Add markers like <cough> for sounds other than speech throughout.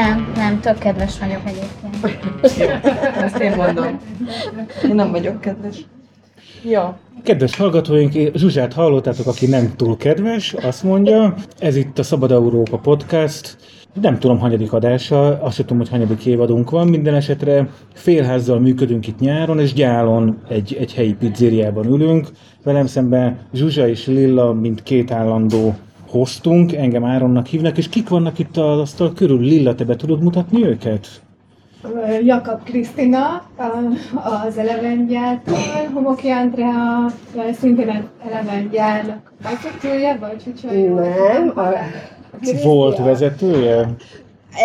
Nem, nem, tök kedves vagyok egyébként. Ezt én mondom. Én nem vagyok kedves. Ja. Kedves hallgatóink, Zsuzsát hallottátok, aki nem túl kedves, azt mondja, ez itt a Szabad Európa Podcast, nem tudom, hanyadik adása, azt sem tudom, hogy hanyadik évadunk van, minden esetre félházzal működünk itt nyáron, és gyálon egy, egy helyi pizzériában ülünk. Velem szemben Zsuzsa és Lilla, mint két állandó hoztunk, engem Áronnak hívnak, és kik vannak itt az asztal körül? Lilla, te be tudod mutatni őket? Jakab Krisztina az Elevengyártól, Homoki Andrea szintén Elevengyárnak vezetője, vagy hogy Nem, a Volt vezetője?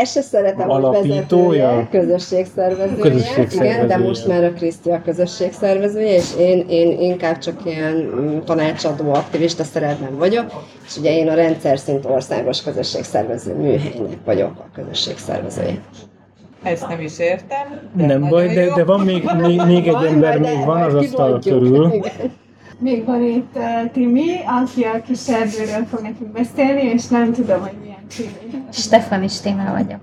Ezt se szeretem, Alapítója? hogy vezetője, közösségszervezője. Közösségszervezője. Igen, de most már a Kriszti a közösségszervezője, és én, én inkább csak ilyen mm, tanácsadó, aktivista szerepben vagyok, és ugye én a rendszer szint országos közösségszervező műhelynek vagyok a közösségszervezője. Ezt nem is értem. Nem nagyon baj, de, jó. de van még, <laughs> még, még egy ember, még van az asztal körül. Igen. Még van itt uh, Timi, aki a kis erdőről fog nekünk beszélni, és nem tudom, hogy milyen Timi. Stefan is téma vagyok.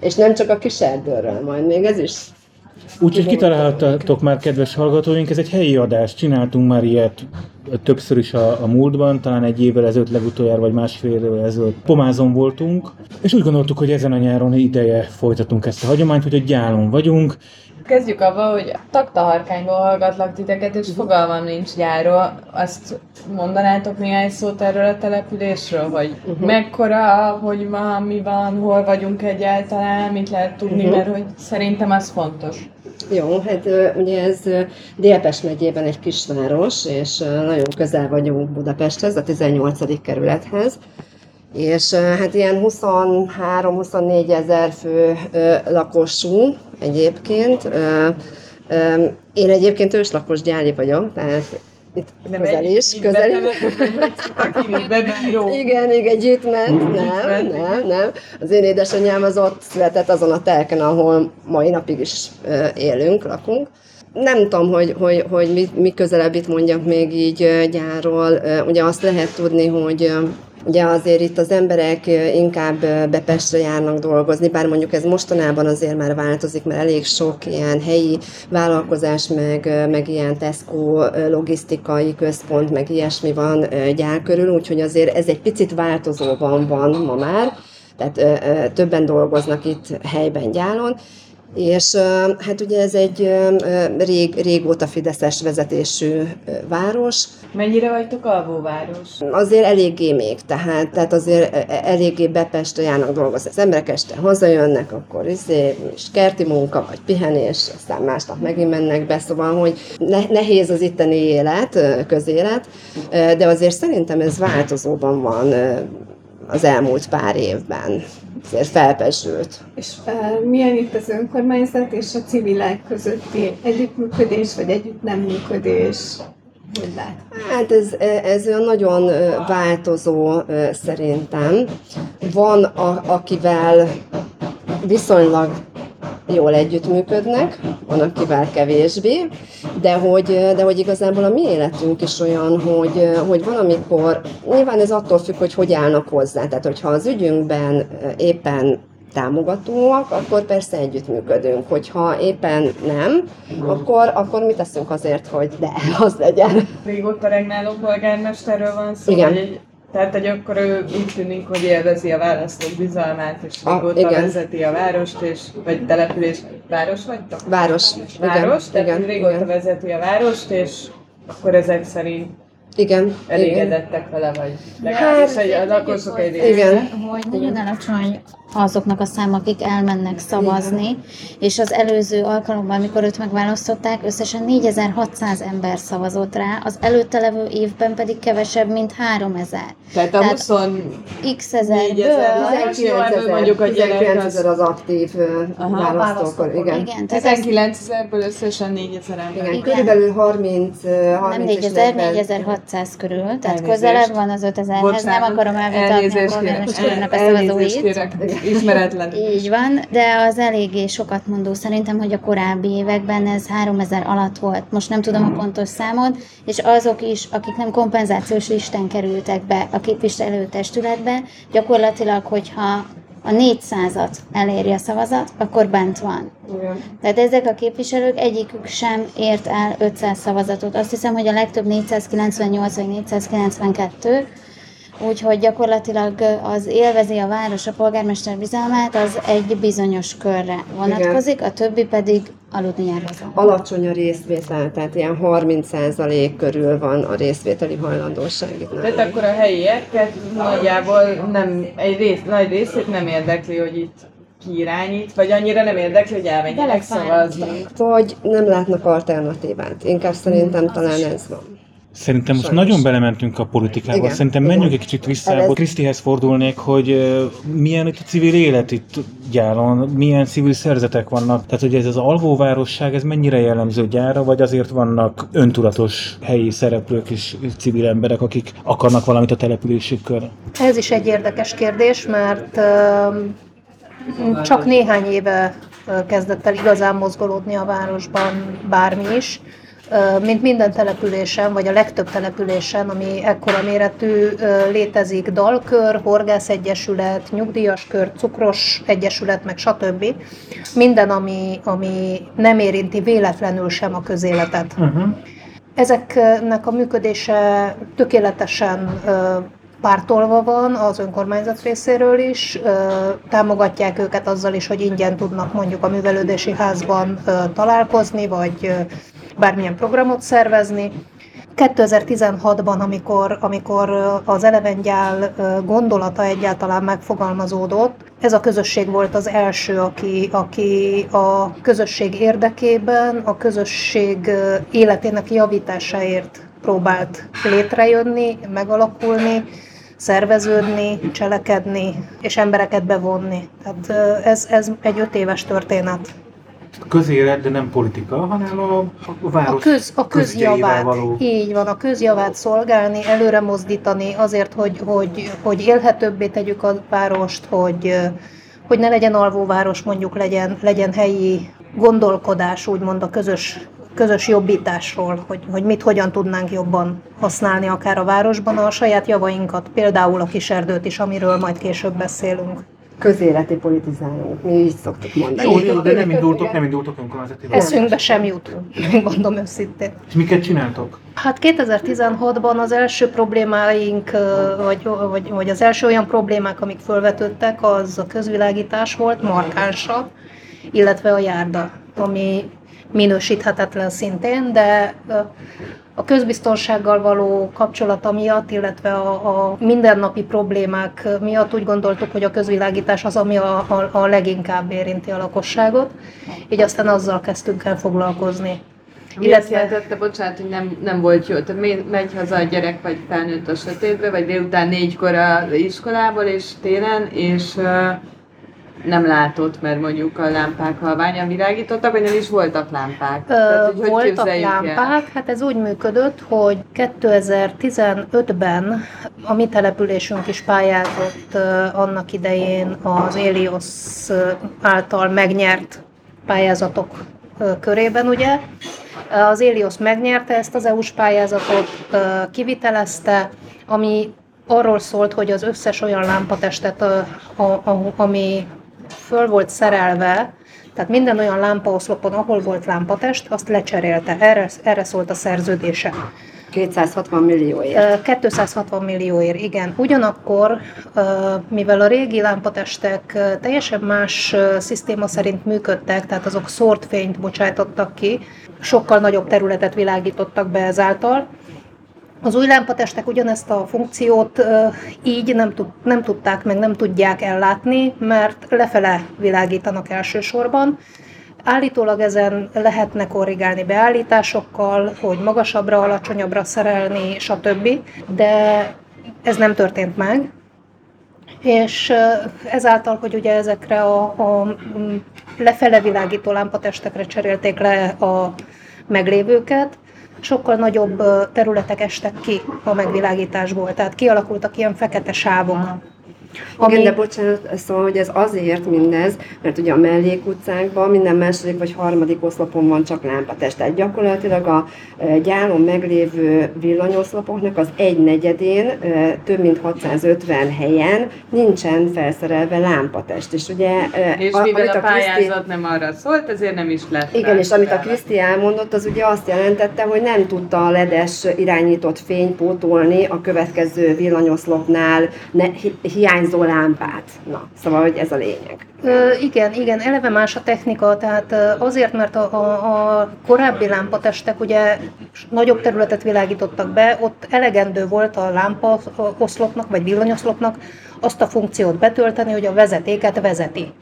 És nem csak a kis erdőről, majd még ez is. Úgyhogy kitaláltatok már, kedves hallgatóink, ez egy helyi adás. Csináltunk már ilyet többször is a, a múltban, talán egy évvel ezelőtt legutoljára, vagy másfél évvel ezelőtt Pomázon voltunk, és úgy gondoltuk, hogy ezen a nyáron ideje folytatunk ezt a hagyományt, hogy gyálon vagyunk, Kezdjük avval, hogy taktaharkányból hallgatlak titeket, és fogalmam nincs gyáról. Azt mondanátok néhány szót erről a településről, hogy uh-huh. mekkora, hogy van, mi van, hol vagyunk egyáltalán, mit lehet tudni, uh-huh. mert hogy szerintem az fontos. Jó, hát ugye ez Délpest megyében egy kisváros, és nagyon közel vagyunk Budapesthez, a 18. kerülethez, és hát ilyen 23-24 ezer fő lakosú egyébként. Én egyébként őslakos gyáli vagyok, tehát itt közel is, közel is. Jó. <laughs> Igen, igen, itt ment, nem, nem, nem. Az én édesanyám az ott született azon a telken, ahol mai napig is élünk, lakunk. Nem tudom, hogy, hogy, hogy mi, mi közelebb itt mondjak még így gyárról. Ugye azt lehet tudni, hogy Ugye azért itt az emberek inkább ö, be Pestre járnak dolgozni, bár mondjuk ez mostanában azért már változik, mert elég sok ilyen helyi vállalkozás, meg, meg ilyen Tesco logisztikai központ, meg ilyesmi van gyár körül, úgyhogy azért ez egy picit változóban van ma már, tehát többen dolgoznak itt helyben gyálon, és hát ugye ez egy rég, régóta Fideszes vezetésű város, Mennyire vagytok alvóváros? azért eléggé még, tehát, tehát azért e- eléggé Bepestre járnak dolgozni. Az emberek este hazajönnek, akkor izé, és kerti munka, vagy pihenés, aztán másnap megint mennek be, szóval, hogy ne, nehéz az itteni élet, közélet, de azért szerintem ez változóban van az elmúlt pár évben. Azért felpesült. És uh, milyen itt az önkormányzat és a civilek közötti együttműködés, vagy együtt nem működés? Hogy? Hát ez, ez olyan nagyon változó szerintem. Van, a, akivel viszonylag jól együttműködnek, van, akivel kevésbé, de hogy, de hogy igazából a mi életünk is olyan, hogy, hogy valamikor, nyilván ez attól függ, hogy hogy állnak hozzá, tehát hogyha az ügyünkben éppen támogatóak, akkor persze együttműködünk. Hogyha éppen nem, akkor, akkor mi teszünk azért, hogy de, az legyen. Régóta regnáló polgármesterről van szó, Igen. egy- tehát, hogy akkor ő úgy tűnik, hogy élvezi a választók bizalmát, és Ah, régóta igen. vezeti a várost, és, vagy település. Város vagytok? Város. Város, igen, tehát igen, régóta igen. vezeti a várost, és akkor ezek szerint Igen, igen. elégedettek vele, vagy legalábbis Hát, a lakosok egy része. Igen. Hogy nagyon alacsony azoknak a szám, akik elmennek szavazni, és az előző alkalommal, amikor őt megválasztották, összesen 4600 ember szavazott rá, az előtte levő évben pedig kevesebb, mint 3000. Tehát a Tehát 20 X 4000 ezerből, mondjuk, hogy 19 gyerek ezer az- az aktív választókor, igen. igen, tehát ez 19 ezerből összesen 4000 ember. Igen, Igen. körülbelül 30, ö, nem 30 és 4000, 40. 4600 körül, tehát Elnézést. közelebb van az 5000-hez, nem akarom elvitatni a kérek, polgármesternek a szavazóit. ismeretlen. Így van, de az eléggé sokat mondó szerintem, hogy a korábbi években ez 3000 alatt volt. Most nem tudom a pontos számot, és azok is, akik nem kompenzációs listán kerültek be a képviselőtestületbe, gyakorlatilag, hogyha a 400-at eléri a szavazat, akkor bent van. Igen. Tehát ezek a képviselők egyikük sem ért el 500 szavazatot. Azt hiszem, hogy a legtöbb 498 vagy 492, úgyhogy gyakorlatilag az élvezi a város a polgármester bizalmát, az egy bizonyos körre vonatkozik, a többi pedig aludni járvazó. Alacsony a részvétel, tehát ilyen 30% körül van a részvételi hajlandóság itt Tehát akkor a helyieket nagyjából nem, egy rész, nagy részét nem érdekli, hogy itt ki irányít, vagy annyira nem érdekli, hogy elmenjenek szavazni. Vagy nem látnak alternatívát. Inkább szerintem talán ez van. Szerintem most Sajnos. nagyon belementünk a politikába. Igen, Szerintem igen. menjünk egy kicsit vissza. Ez- Krisztihez fordulnék, hogy milyen itt a civil élet itt gyáron, milyen civil szerzetek vannak. Tehát, hogy ez az alvóvárosság, ez mennyire jellemző gyára, vagy azért vannak öntudatos helyi szereplők és civil emberek, akik akarnak valamit a településükkel? Ez is egy érdekes kérdés, mert csak néhány éve kezdett el igazán mozgolódni a városban bármi is. Mint minden településen, vagy a legtöbb településen, ami ekkora méretű, létezik dalkör, horgászegyesület, nyugdíjas kör, cukros egyesület, meg stb. Minden, ami, ami nem érinti véletlenül sem a közéletet. Uh-huh. Ezeknek a működése tökéletesen pártolva van az önkormányzat részéről is, támogatják őket azzal is, hogy ingyen tudnak mondjuk a művelődési házban találkozni, vagy bármilyen programot szervezni. 2016-ban, amikor, amikor az elevengyál ö, gondolata egyáltalán megfogalmazódott, ez a közösség volt az első, aki, aki a közösség érdekében, a közösség életének javításáért próbált létrejönni, megalakulni, szerveződni, cselekedni, és embereket bevonni. Tehát ez, ez egy öt éves történet. Közélet, de nem politika, hanem a, a város A, köz, a közjavát, való. így van, a közjavát szolgálni, előre mozdítani azért, hogy, hogy, hogy élhetőbbé tegyük a várost, hogy, hogy ne legyen alvóváros, mondjuk legyen, legyen helyi gondolkodás, úgymond a közös, közös jobbításról, hogy, hogy mit hogyan tudnánk jobban használni akár a városban, a saját javainkat, például a kiserdőt is, amiről majd később beszélünk. Közéleti politizálunk, mi így szoktuk mondani. Jó, jó, de nem indultok, nem indultok önkormányzati Eszünkbe sem jut, <laughs> megmondom őszintén. És miket csináltok? Hát 2016-ban az első problémáink, vagy, vagy, vagy az első olyan problémák, amik felvetődtek, az a közvilágítás volt, markánsabb, illetve a járda, ami minősíthetetlen szintén, de a közbiztonsággal való kapcsolata miatt, illetve a, a mindennapi problémák miatt úgy gondoltuk, hogy a közvilágítás az, ami a, a, a leginkább érinti a lakosságot, így aztán azzal kezdtünk el foglalkozni. Mi azt jelentette, bocsánat, hogy nem, nem volt jó. Tehát megy haza a gyerek, vagy felnőtt a sötétbe, vagy délután négykor az iskolából, és télen, és ö, nem látott, mert mondjuk a lámpák halványan világítottak, vagy nem is voltak lámpák. Ö, hogy hogy voltak el? lámpák, hát ez úgy működött, hogy 2015-ben a mi településünk is pályázott annak idején az Elios által megnyert pályázatok körében, ugye. Az Elios megnyerte ezt az EU-s pályázatot, kivitelezte, ami arról szólt, hogy az összes olyan lámpatestet, ami föl volt szerelve, tehát minden olyan lámpaoszlopon, ahol volt lámpatest, azt lecserélte. Erre, erre szólt a szerződése. 260 millióért. Ö, 260 millióért, igen. Ugyanakkor, mivel a régi lámpatestek teljesen más szisztéma szerint működtek, tehát azok szórt fényt bocsájtottak ki, sokkal nagyobb területet világítottak be ezáltal, az új lámpatestek ugyanezt a funkciót így nem, tud, nem tudták, meg nem tudják ellátni, mert lefele világítanak elsősorban. Állítólag ezen lehetne korrigálni beállításokkal, hogy magasabbra, alacsonyabbra szerelni, stb. De ez nem történt meg. És ezáltal, hogy ugye ezekre a, a lefele világító lámpatestekre cserélték le a meglévőket, sokkal nagyobb területek estek ki a megvilágításból, tehát kialakultak ilyen fekete sávok. Ami... Igen, de bocsánat, szóval, hogy ez azért mindez, mert ugye a mellékutcákban minden második vagy harmadik oszlopon van csak lámpatest. Tehát gyakorlatilag a e, gyálon meglévő villanyoszlopoknak az egy negyedén, e, több mint 650 helyen nincsen felszerelve lámpatest. És ugye, e, És a- mivel a Kriszti- pályázat nem arra szólt, ezért nem is lett. igen, és amit a. Kriszti elmondott, az ugye azt jelentette, hogy nem tudta a ledes irányított fény pótolni a következő villanyoszlopnál ne, hi, hiányzó lámpát. Na, szóval, hogy ez a lényeg. Ö, igen, igen, eleve más a technika, tehát azért, mert a, a, a korábbi lámpatestek ugye nagyobb területet világítottak be, ott elegendő volt a lámpa oszlopnak, vagy villanyoszlopnak azt a funkciót betölteni, hogy a vezetéket vezeti.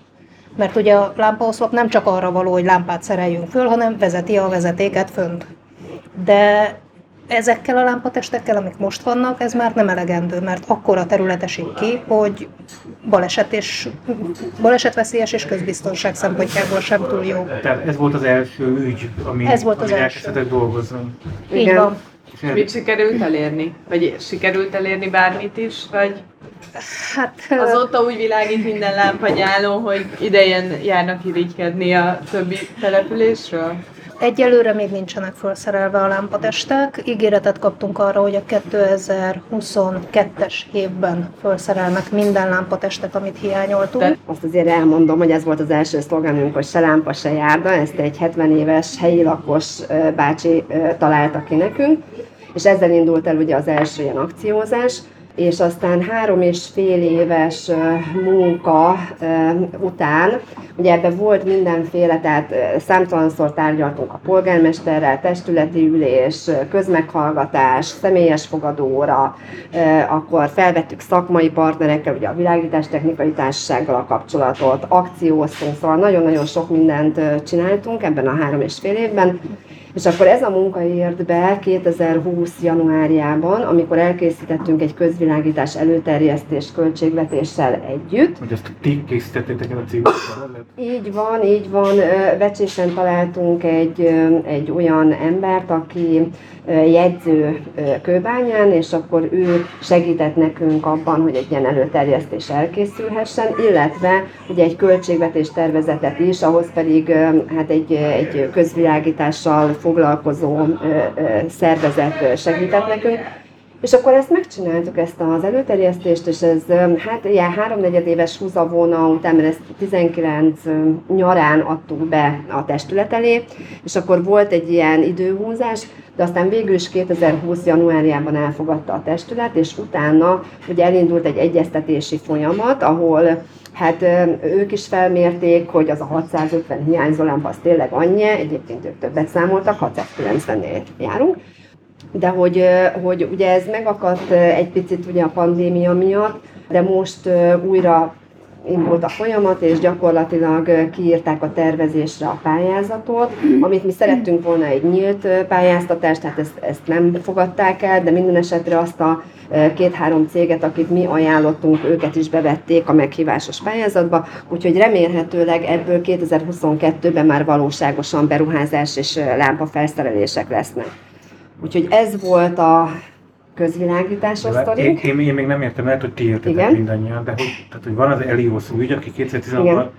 Mert ugye a lámpaoszlop nem csak arra való, hogy lámpát szereljünk föl, hanem vezeti a vezetéket fönt. De ezekkel a lámpatestekkel, amik most vannak, ez már nem elegendő, mert akkora terület esik ki, hogy baleset és balesetveszélyes és közbiztonság szempontjából sem túl jó. Tehát ez volt az első ügy, ami, Ez volt az ami első. elkezdtek dolgozni. Így Igen. van. És Mit sikerült elérni? Vagy sikerült elérni bármit is? Vagy Hát azóta úgy világít minden lámpagyáló, hogy idején járnak irigykedni a többi településről? Egyelőre még nincsenek felszerelve a lámpatestek. Ígéretet kaptunk arra, hogy a 2022-es évben felszerelnek minden lámpatestet, amit hiányoltunk. Te- Azt azért elmondom, hogy ez volt az első szlogenünk, hogy se lámpa, se járda. Ezt egy 70 éves helyi lakos bácsi találta ki nekünk, és ezzel indult el ugye az első ilyen akciózás és aztán három és fél éves munka után, ugye ebben volt mindenféle, tehát számtalanszor tárgyaltunk a polgármesterrel, testületi ülés, közmeghallgatás, személyes fogadóra, akkor felvettük szakmai partnerekkel, ugye a világítás technikai társasággal a kapcsolatot, akcióztunk, szóval nagyon-nagyon sok mindent csináltunk ebben a három és fél évben, és akkor ez a munka ért be 2020. januárjában, amikor elkészítettünk egy közvilágítás előterjesztés költségvetéssel együtt. Hogy azt ti készítettétek el a címet? Így van, így van. Ö, Vecsésen találtunk egy, egy olyan embert, aki jegyző kőbányán, és akkor ő segített nekünk abban, hogy egy ilyen előterjesztés elkészülhessen, illetve ugye egy költségvetés tervezetet is, ahhoz pedig hát egy, egy közvilágítással foglalkozó szervezet segített nekünk. És akkor ezt megcsináltuk, ezt az előterjesztést, és ez hát ilyen háromnegyed éves húzavóna után, mert ezt 19 öm, nyarán adtuk be a testület elé, és akkor volt egy ilyen időhúzás, de aztán végül is 2020. januárjában elfogadta a testület, és utána ugye elindult egy egyeztetési folyamat, ahol Hát ők is felmérték, hogy az a 650 hiányzó lámpa az tényleg annyi, egyébként ők többet számoltak, 690-nél járunk, de hogy, hogy ugye ez megakadt egy picit ugye a pandémia miatt, de most újra indult a folyamat, és gyakorlatilag kiírták a tervezésre a pályázatot, amit mi szerettünk volna egy nyílt pályáztatást, tehát ezt, ezt nem fogadták el, de minden esetre azt a két-három céget, akit mi ajánlottunk, őket is bevették a meghívásos pályázatba, úgyhogy remélhetőleg ebből 2022-ben már valóságosan beruházás és lámpafelszerelések lesznek. Úgyhogy ez volt a közvilágításos én, sztori. én, én, még nem értem, lehet, hogy ti értetek Igen. mindannyian, de hogy, tehát, hogy van az Elios ügy, aki 2016-ban Igen.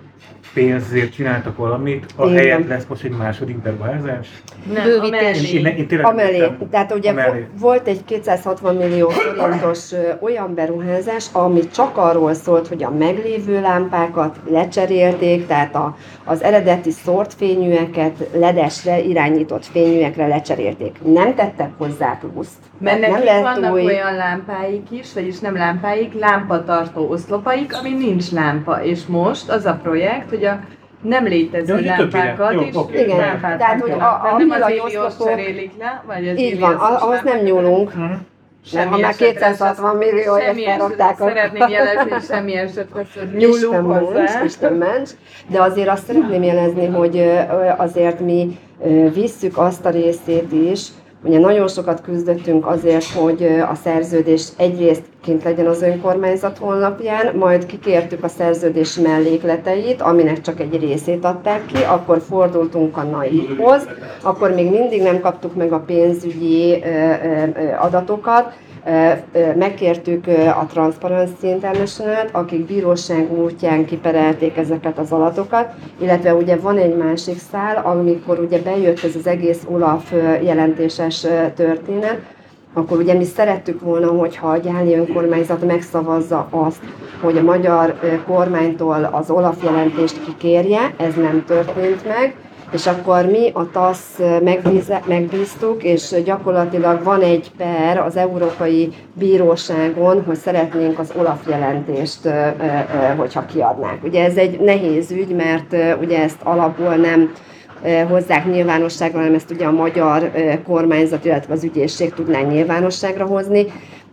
Pénzért csináltak valamit, a Igen. helyett lesz most egy második beruházás. Nem, Bővítés. Én, én, én Amellé, tehát ugye Amellé. vo- volt egy 260 millió forintos olyan beruházás, ami csak arról szólt, hogy a meglévő lámpákat lecserélték, tehát a, az eredeti szórt fényűeket ledesre irányított fényűekre lecserélték. Nem tettek hozzá pluszt. Mert nekik nem lett vannak új- olyan lámpáik is, vagyis nem lámpáik, lámpatartó oszlopaik, ami nincs lámpa. És most az a projekt, hogy a nem létező többire. lámpákat Jó, is oké. Igen, lámpát tehát, hogy a- a nem az Ilios cserélik le, vagy az Így van, ahhoz nem nyúlunk. Mhm. Mert ha már esetre 260 millióért semmi akkor- Szeretném jelezni, hogy semmi esetre nyúlunk hozzá. Isten ments, de azért azt szeretném jelezni, hogy azért mi visszük azt a részét is, Ugye nagyon sokat küzdöttünk azért, hogy a szerződés egyrészt kint legyen az önkormányzat honlapján, majd kikértük a szerződés mellékleteit, aminek csak egy részét adták ki, akkor fordultunk a NAI-hoz, akkor még mindig nem kaptuk meg a pénzügyi adatokat, Megkértük a Transparency International-t, akik bíróság útján kiperelték ezeket az adatokat, illetve ugye van egy másik szál, amikor ugye bejött ez az egész Olaf jelentéses történet, akkor ugye mi szerettük volna, hogyha a gyáli önkormányzat megszavazza azt, hogy a magyar kormánytól az Olaf jelentést kikérje, ez nem történt meg, és akkor mi a TASZ megbíztuk, és gyakorlatilag van egy per az Európai Bíróságon, hogy szeretnénk az Olaf jelentést, hogyha kiadnánk. Ugye ez egy nehéz ügy, mert ugye ezt alapból nem hozzák nyilvánosságra, hanem ezt ugye a magyar kormányzat, illetve az ügyészség tudná nyilvánosságra hozni.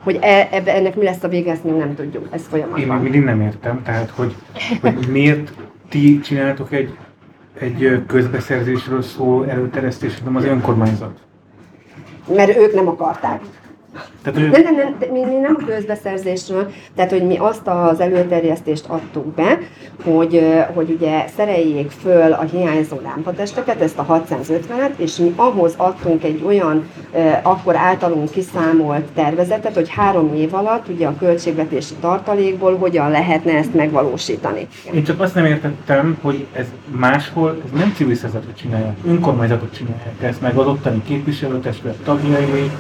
Hogy e, ebbe, ennek mi lesz a vége, ezt még nem tudjuk, ez folyamatban. Én még mindig nem értem, tehát hogy, hogy miért ti csináltok egy egy közbeszerzésről szó előterjesztést, nem az önkormányzat. Mert ők nem akarták. Tehát, hogy... Nem, nem, nem, mi, mi nem a közbeszerzésről, tehát hogy mi azt az előterjesztést adtuk be, hogy, hogy ugye szereljék föl a hiányzó lámpatesteket, ezt a 650-et, és mi ahhoz adtunk egy olyan, akkor általunk kiszámolt tervezetet, hogy három év alatt ugye a költségvetési tartalékból hogyan lehetne ezt megvalósítani. Én csak azt nem értettem, hogy ez máshol, ez nem civil szervezetek csinálják, önkormányzatok csinálják ezt, meg az ottani képviselőtestület tagjai,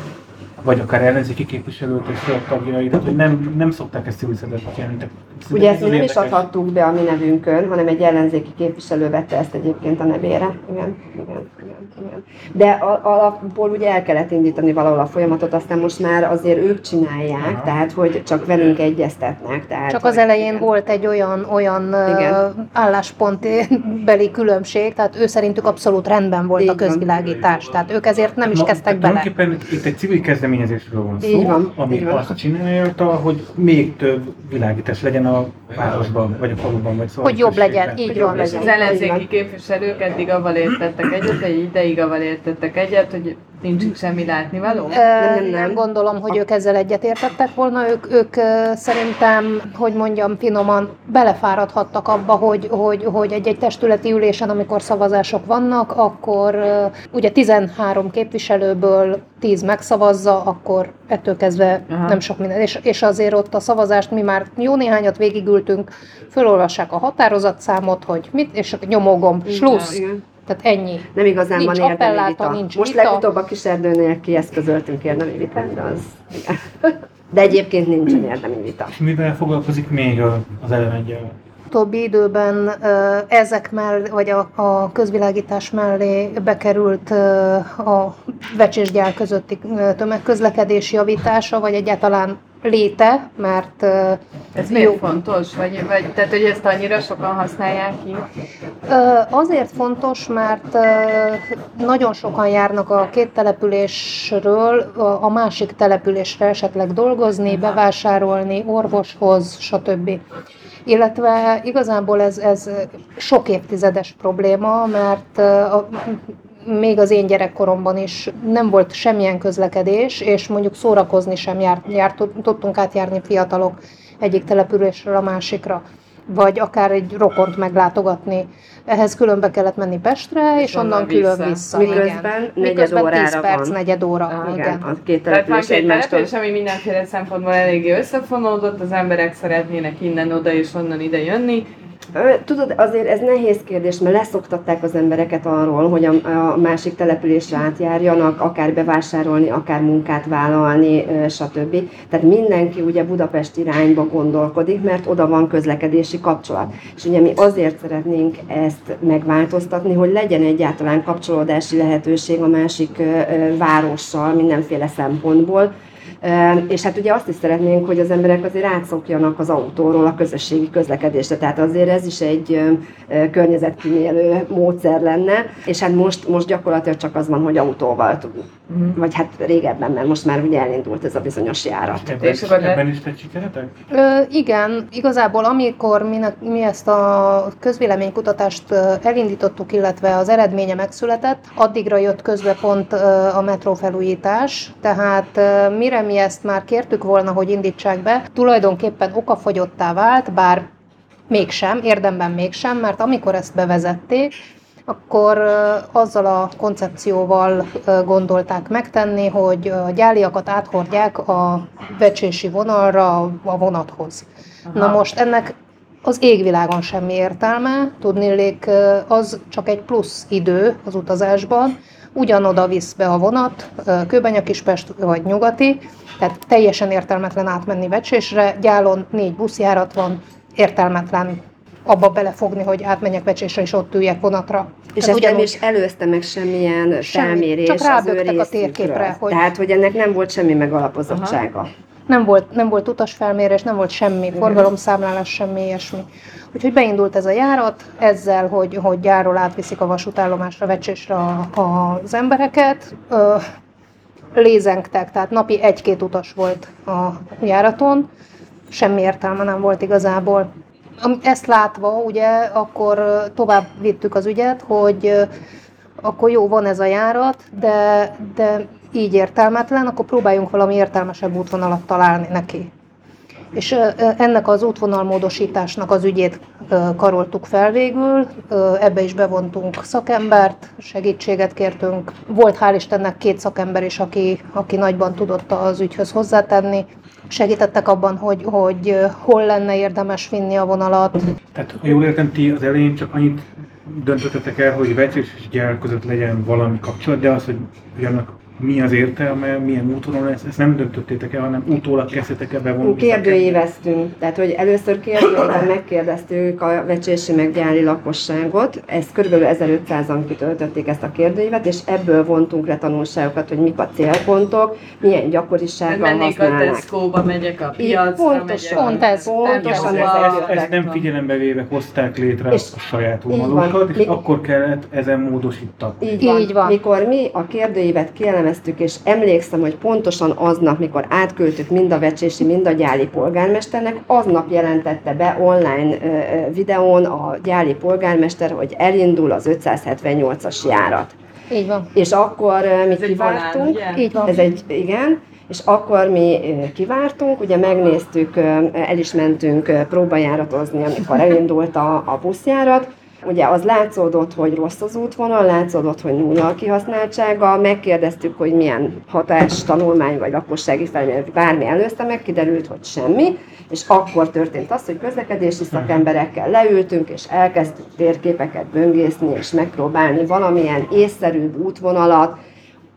vagy akár ellenzéki képviselőtestület tagjai, tehát hogy nem, nem szokták ezt civil szervezetet jelenteni. Ugye ezt mi nem is adhattuk be a mi nevünkön, hanem egy ellenzéki képviselő vette ezt egyébként a nevére. Igen, igen, igen. igen. De alapból ugye el kellett indítani valahol a folyamatot, aztán most már azért ők csinálják, Aha. tehát hogy csak velünk egyeztetnek. Tehát, csak az elején igen. volt egy olyan, olyan igen. álláspontbeli különbség, tehát ő szerintük abszolút rendben volt Így a közvilágítás, van. tehát ők ezért nem is kezdtek bele. Tulajdonképpen itt egy civil kezdeményezésről van szó, van, ami azt csinálja, hogy még több világítás legyen a városban, vagy a faluban, vagy szóval Hogy jobb legyen, így van. És az ellenzéki képviselők eddig avval értettek egyet, egy ideig avval értettek egyet, hogy nincs semmi látnivaló? Nem, nem, nem. gondolom, hogy ők ezzel egyetértettek volna. Ők, ők szerintem, hogy mondjam finoman, belefáradhattak abba, hogy, hogy, hogy egy-egy testületi ülésen, amikor szavazások vannak, akkor ugye 13 képviselőből 10 megszavazza, akkor ettől kezdve Aha. nem sok minden. És, és azért ott a szavazást mi már jó néhányat végigültünk, fölolvassák a határozatszámot, hogy mit, és nyomogom, slussz. Igen. Tehát ennyi. Nem igazán nincs van érdemi vita. Nincs Most vita. legutóbb a kis erdőnél kieszközöltünk érdemi vitát, de az... De egyébként nincsen <clears throat> érdemi vita. És mivel foglalkozik még az elemengyel? Utóbbi időben ezek mellé, vagy a, a közvilágítás mellé bekerült a vecsésgyár közötti tömegközlekedés javítása, vagy egyáltalán léte, mert... Ez jó. miért fontos? Vagy, vagy, tehát, hogy ezt annyira sokan használják ki? Azért fontos, mert nagyon sokan járnak a két településről a másik településre esetleg dolgozni, bevásárolni, orvoshoz, stb. Illetve igazából ez, ez sok évtizedes probléma, mert a, még az én gyerekkoromban is nem volt semmilyen közlekedés, és mondjuk szórakozni sem járt, járt, tudtunk átjárni fiatalok egyik településről a másikra, vagy akár egy rokont meglátogatni. Ehhez különbe kellett menni Pestre, és, és onnan külön vissza. vissza. Miközben igen. negyed órára 10 perc, van. negyed óra. Ah, igen. A két Tehát van két település, ami mindenféle szempontból eléggé összefonódott, az emberek szeretnének innen oda és onnan ide jönni, Tudod, azért ez nehéz kérdés, mert leszoktatták az embereket arról, hogy a, a másik településre átjárjanak, akár bevásárolni, akár munkát vállalni, stb. Tehát mindenki ugye Budapest irányba gondolkodik, mert oda van közlekedési kapcsolat. És ugye mi azért szeretnénk ezt megváltoztatni, hogy legyen egyáltalán kapcsolódási lehetőség a másik várossal mindenféle szempontból, és hát ugye azt is szeretnénk, hogy az emberek azért átszokjanak az autóról a közösségi közlekedésre, tehát azért ez is egy környezetkímélő módszer lenne, és hát most, most gyakorlatilag csak az van, hogy autóval tudunk. Uh-huh. Vagy hát régebben, mert most már ugye elindult ez a bizonyos járat. Ebben, és ebben is tett sikeretek? igen, igazából amikor mi, mi ezt a közvéleménykutatást elindítottuk, illetve az eredménye megszületett, addigra jött közbe pont a metrófelújítás, tehát mire mi ezt már kértük volna, hogy indítsák be, tulajdonképpen okafogyottá vált, bár mégsem, érdemben mégsem, mert amikor ezt bevezették, akkor azzal a koncepcióval gondolták megtenni, hogy a gyáliakat áthordják a vecsési vonalra a vonathoz. Aha. Na most ennek az égvilágon semmi értelme, tudnélék az csak egy plusz idő az utazásban, ugyanoda visz be a vonat, ö, Kőbenyakispest vagy Nyugati, tehát teljesen értelmetlen átmenni Vecsésre, gyálon négy buszjárat van, értelmetlen abba belefogni, hogy átmenjek Vecsésre és ott üljek vonatra. És ezt nem is előzte meg semmilyen Semmi, felmérés csak az ő a térképre, hogy- Tehát, hogy ennek nem volt semmi megalapozottsága. Nem volt, nem volt utasfelmérés, nem volt semmi, forgalomszámlálás, semmi ilyesmi. Úgyhogy beindult ez a járat, ezzel, hogy, hogy gyárról átviszik a vasútállomásra, Vecsésre a- az embereket. Ö, lézengtek, tehát napi egy-két utas volt a járaton, semmi értelme nem volt igazából. Ezt látva, ugye, akkor tovább vittük az ügyet, hogy akkor jó, van ez a járat, de, de így értelmetlen, akkor próbáljunk valami értelmesebb útvonalat találni neki. És ennek az útvonalmódosításnak az ügyét karoltuk fel végül, ebbe is bevontunk szakembert, segítséget kértünk. Volt hál' Istennek két szakember is, aki, aki nagyban tudott az ügyhöz hozzátenni. Segítettek abban, hogy, hogy hol lenne érdemes vinni a vonalat. Tehát, ha jól értem, ti az elején csak annyit döntöttetek el, hogy vecsés és gyár között legyen valami kapcsolat, de az, hogy annak mi az értelme, milyen úton lesz, ezt nem döntöttétek el, hanem utólag kezdtetek el bevonni. Kérdőíveztünk, tehát hogy először kérdőíven <coughs> megkérdeztük a vecsési meggyári lakosságot, ezt kb. 1500-an kitöltötték ezt a kérdőívet, és ebből vontunk le tanulságokat, hogy mik a célpontok, milyen gyakorisággal mennék a használnak. Tesco-ba, megyek a piacra, pontosan, Pont ez. pontosan ez eljöttek. Ezt nem figyelembe véve hozták létre És a saját vonalokat, és Mi- akkor kellett ezen módosítatni. Így van. Így van. Mikor mi a kérdőívet kielemeztük, és emlékszem, hogy pontosan aznap, mikor átküldtük mind a vecsési, mind a gyáli polgármesternek, aznap jelentette be online videón a gyáli polgármester, hogy elindul az 578-as járat. Így van. És akkor mi Ez egy kivártunk. ugye? Így van. Ez egy, igen, és akkor mi kivártunk, ugye megnéztük, el is mentünk próbajáratozni, amikor elindult a, a buszjárat, Ugye az látszódott, hogy rossz az útvonal, látszódott, hogy nulla a kihasználtsága, megkérdeztük, hogy milyen hatás, tanulmány vagy lakossági felmérés, bármi előzte meg, kiderült, hogy semmi, és akkor történt az, hogy közlekedési szakemberekkel leültünk, és elkezdtük térképeket böngészni, és megpróbálni valamilyen észszerűbb útvonalat,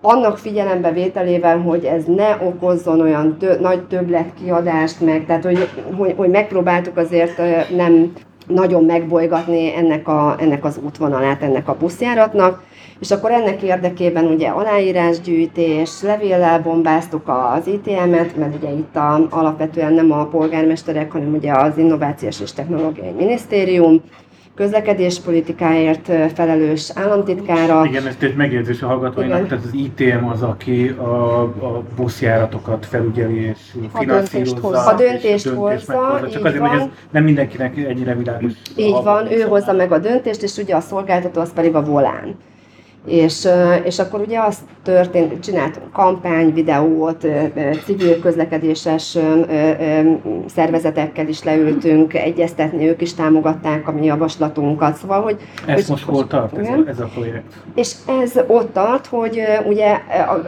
annak figyelembevételével, hogy ez ne okozzon olyan tö- nagy többletkiadást meg, tehát hogy, hogy, hogy megpróbáltuk azért nem nagyon megbolygatni ennek, a, ennek az útvonalát, ennek a buszjáratnak, és akkor ennek érdekében ugye aláírásgyűjtés, levéllel bombáztuk az ITM-et, mert ugye itt a, alapvetően nem a polgármesterek, hanem ugye az Innovációs és Technológiai Minisztérium, közlekedéspolitikáért felelős államtitkára, Igen, ezt egy megjegyzés a hallgatóinak, Igen. tehát az ITM az, aki a, a buszjáratokat felügyeli és A finanszírozza. döntést. A és döntést hozza, meghozza. így Csak azért, hogy ez van. nem mindenkinek ennyire világos. Így van, ő hozza meg a döntést, és ugye a szolgáltató az pedig a volán. És, és akkor ugye azt történt, csináltunk kampány, videót, civil közlekedéses szervezetekkel is leültünk egyeztetni, ők is támogatták a mi javaslatunkat, szóval, hogy... Ez hogy- most hol tart ez a, ez a projekt? És ez ott tart, hogy ugye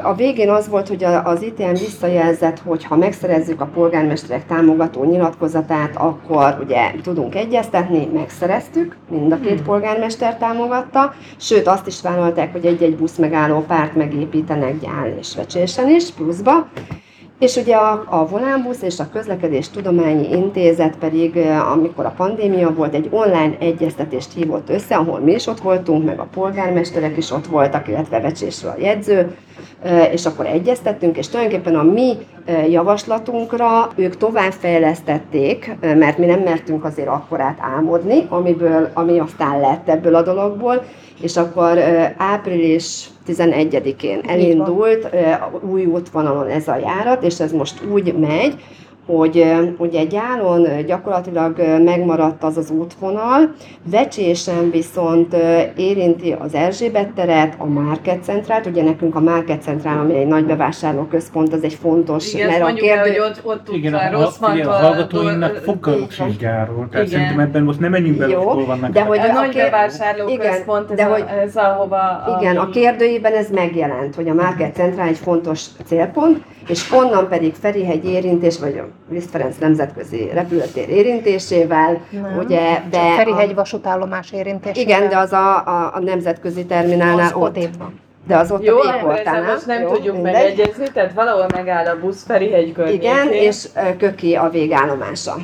a, a végén az volt, hogy a- az ITM visszajelzett, hogy ha megszerezzük a polgármesterek támogató nyilatkozatát, akkor ugye tudunk egyeztetni, megszereztük, mind a két polgármester támogatta, sőt azt is vállalták, hogy egy-egy busz megálló párt megépítenek Gyál és Vecsésen is, pluszba. És ugye a, a Volánbusz és a Közlekedés Tudományi Intézet pedig, amikor a pandémia volt, egy online egyeztetést hívott össze, ahol mi is ott voltunk, meg a polgármesterek is ott voltak, illetve Vecsésről a jegyző, és akkor egyeztettünk, és tulajdonképpen a mi javaslatunkra ők továbbfejlesztették, mert mi nem mertünk azért akkorát álmodni, amiből, ami aztán lett ebből a dologból, és akkor április 11-én elindult új útvonalon ez a járat, és ez most úgy megy, hogy ö, ugye Gyálon ö, gyakorlatilag megmaradt az az útvonal, Vecsésen viszont érinti az Erzsébet teret, a Market Centrált, ugye nekünk a Market Centrál, ami egy nagy bevásárlóközpont, az egy fontos, Igen, mert a mondjuk el, kérdő... hogy ott, ott Igen, a, rossz a, ugye, a hallgatóinknak fogalmuk Igen. sincs gyárról, tehát Igen. szerintem ebben most nem menjünk bele, Jó, hogy hol vannak. de hogy A nagy kér- bevásárlóközpont, ez, de a, hogy- ez ahova... Igen, a ami- kérdőjében ez megjelent, hogy a Market Centrál egy fontos célpont, és onnan pedig Ferihegy érintés, vagy a Liszt Ferenc nemzetközi repülőtér érintésével, Nem. ugye, Csak de... Ferihegy a, vasútállomás érintése. igen, de az a, a, a nemzetközi terminálnál az ott. odébb van. De az ott Jó, a ezzel végportánál. most nem Jó, tudjuk mindegy. megegyezni, tehát valahol megáll a busz Ferihegy környékén. Igen, és Köki a végállomása.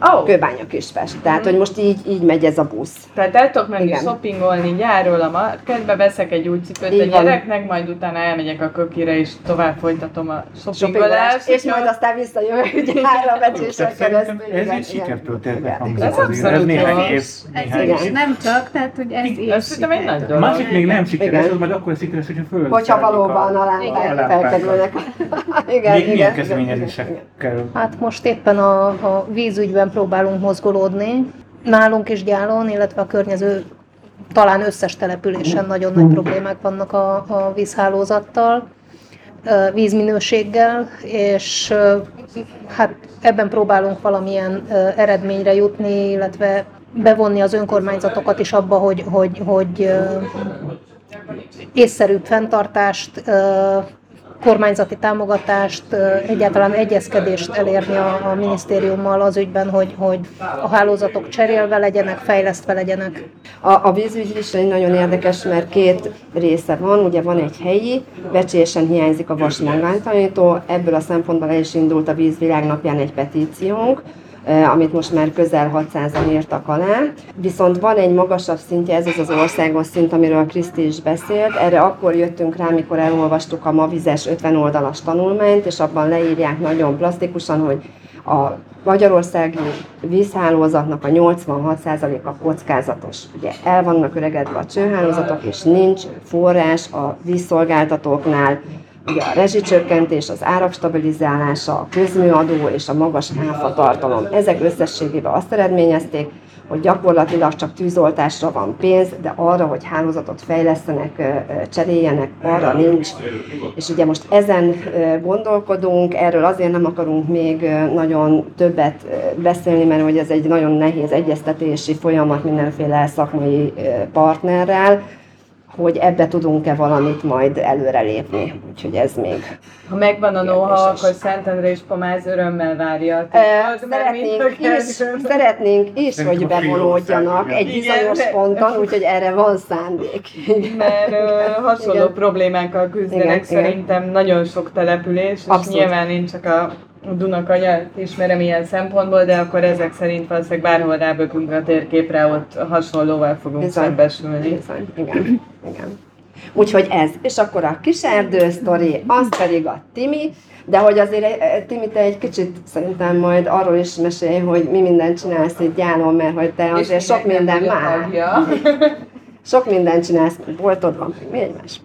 Oh, Kőbánya Kispest. Tehát, hogy most így, így megy ez a busz. tehát el tudok menni Igen. shoppingolni gyárról a marketbe, veszek egy új cipőt Így a gyereknek, majd utána elmegyek a kökire, és tovább folytatom a Shoppingolás, shoppingolást. és majd aztán visszajövök gyárra becsésen Szerintem keresztül. ez egy sikertörténet hangzik Ez abszolút néhány év. Ez Néhány igen. év. nem csak, tehát hogy ez is Ez szerintem egy nagy A dolog. másik még nem sikeres, az majd akkor sikeres, hogyha föl. Hogyha valóban a lámpák- felkerülnek. igen, Még igen, milyen igen, kezdeményezésekkel? Hát most éppen a, a vízügyben próbálunk mozgolódni. Nálunk is Gyálon, illetve a környező talán összes településen nagyon nagy problémák vannak a, a vízhálózattal, vízminőséggel, és hát ebben próbálunk valamilyen eredményre jutni, illetve bevonni az önkormányzatokat is abba, hogy, hogy, hogy észszerűbb fenntartást, kormányzati támogatást, egyáltalán egyezkedést elérni a, a minisztériummal az ügyben, hogy, hogy a hálózatok cserélve legyenek, fejlesztve legyenek. A, a vízügy is nagyon érdekes, mert két része van. Ugye van egy helyi, becsésen hiányzik a vasmagánytalanító, ebből a szempontból el is indult a vízvilágnapján egy petíciónk, amit most már közel 600-an írtak alá. Viszont van egy magasabb szintje, ez az az országos szint, amiről Kriszti is beszélt. Erre akkor jöttünk rá, mikor elolvastuk a Mavizes 50 oldalas tanulmányt, és abban leírják nagyon plastikusan, hogy a magyarországi vízhálózatnak a 86%-a kockázatos. Ugye el vannak öregedve a csőhálózatok, és nincs forrás a vízszolgáltatóknál, ugye a rezsicsökkentés, az árak stabilizálása, a közműadó és a magas áfa tartalom. Ezek összességében azt eredményezték, hogy gyakorlatilag csak tűzoltásra van pénz, de arra, hogy hálózatot fejlesztenek, cseréljenek, arra nincs. És ugye most ezen gondolkodunk, erről azért nem akarunk még nagyon többet beszélni, mert hogy ez egy nagyon nehéz egyeztetési folyamat mindenféle szakmai partnerrel, hogy ebbe tudunk-e valamit majd előrelépni. Úgyhogy ez még. Ha megvan a Kérdéses. akkor Szentendre és Pomáz örömmel várja. a Szeretnénk is, szeretnénk is, hogy bevonódjanak egy igen. bizonyos Igen. ponton, úgyhogy erre van szándék. Mert ö, hasonló Igen. problémákkal küzdenek Igen, igen. szerintem nagyon sok település, és Abszolút. nyilván én csak a Dunakanyát ismerem ilyen szempontból, de akkor ezek szerint valószínűleg bárhol rábökünk a térképre, ott hasonlóval fogunk Bizony. szembesülni. Bizony, igen, igen. Úgyhogy ez. És akkor a kis erdő sztori, az pedig a Timi, de hogy azért eh, Timi, te egy kicsit szerintem majd arról is mesélj, hogy mi mindent csinálsz itt Gyálon, mert hogy te azért sok minden már. <laughs> Sok mindent csinálsz, boltod van, meg mi egymás.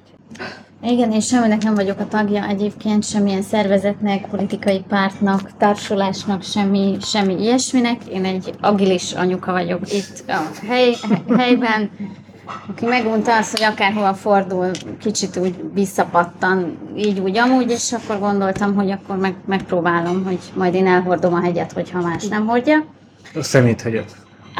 Igen, és semminek nem vagyok a tagja egyébként, semmilyen szervezetnek, politikai pártnak, társulásnak, semmi, semmi ilyesminek. Én egy agilis anyuka vagyok itt a hely, helyben, aki megunta azt, hogy akárhova fordul, kicsit úgy visszapattan, így úgy amúgy, és akkor gondoltam, hogy akkor meg, megpróbálom, hogy majd én elhordom a hegyet, hogyha más nem hordja. A szeméthegyet.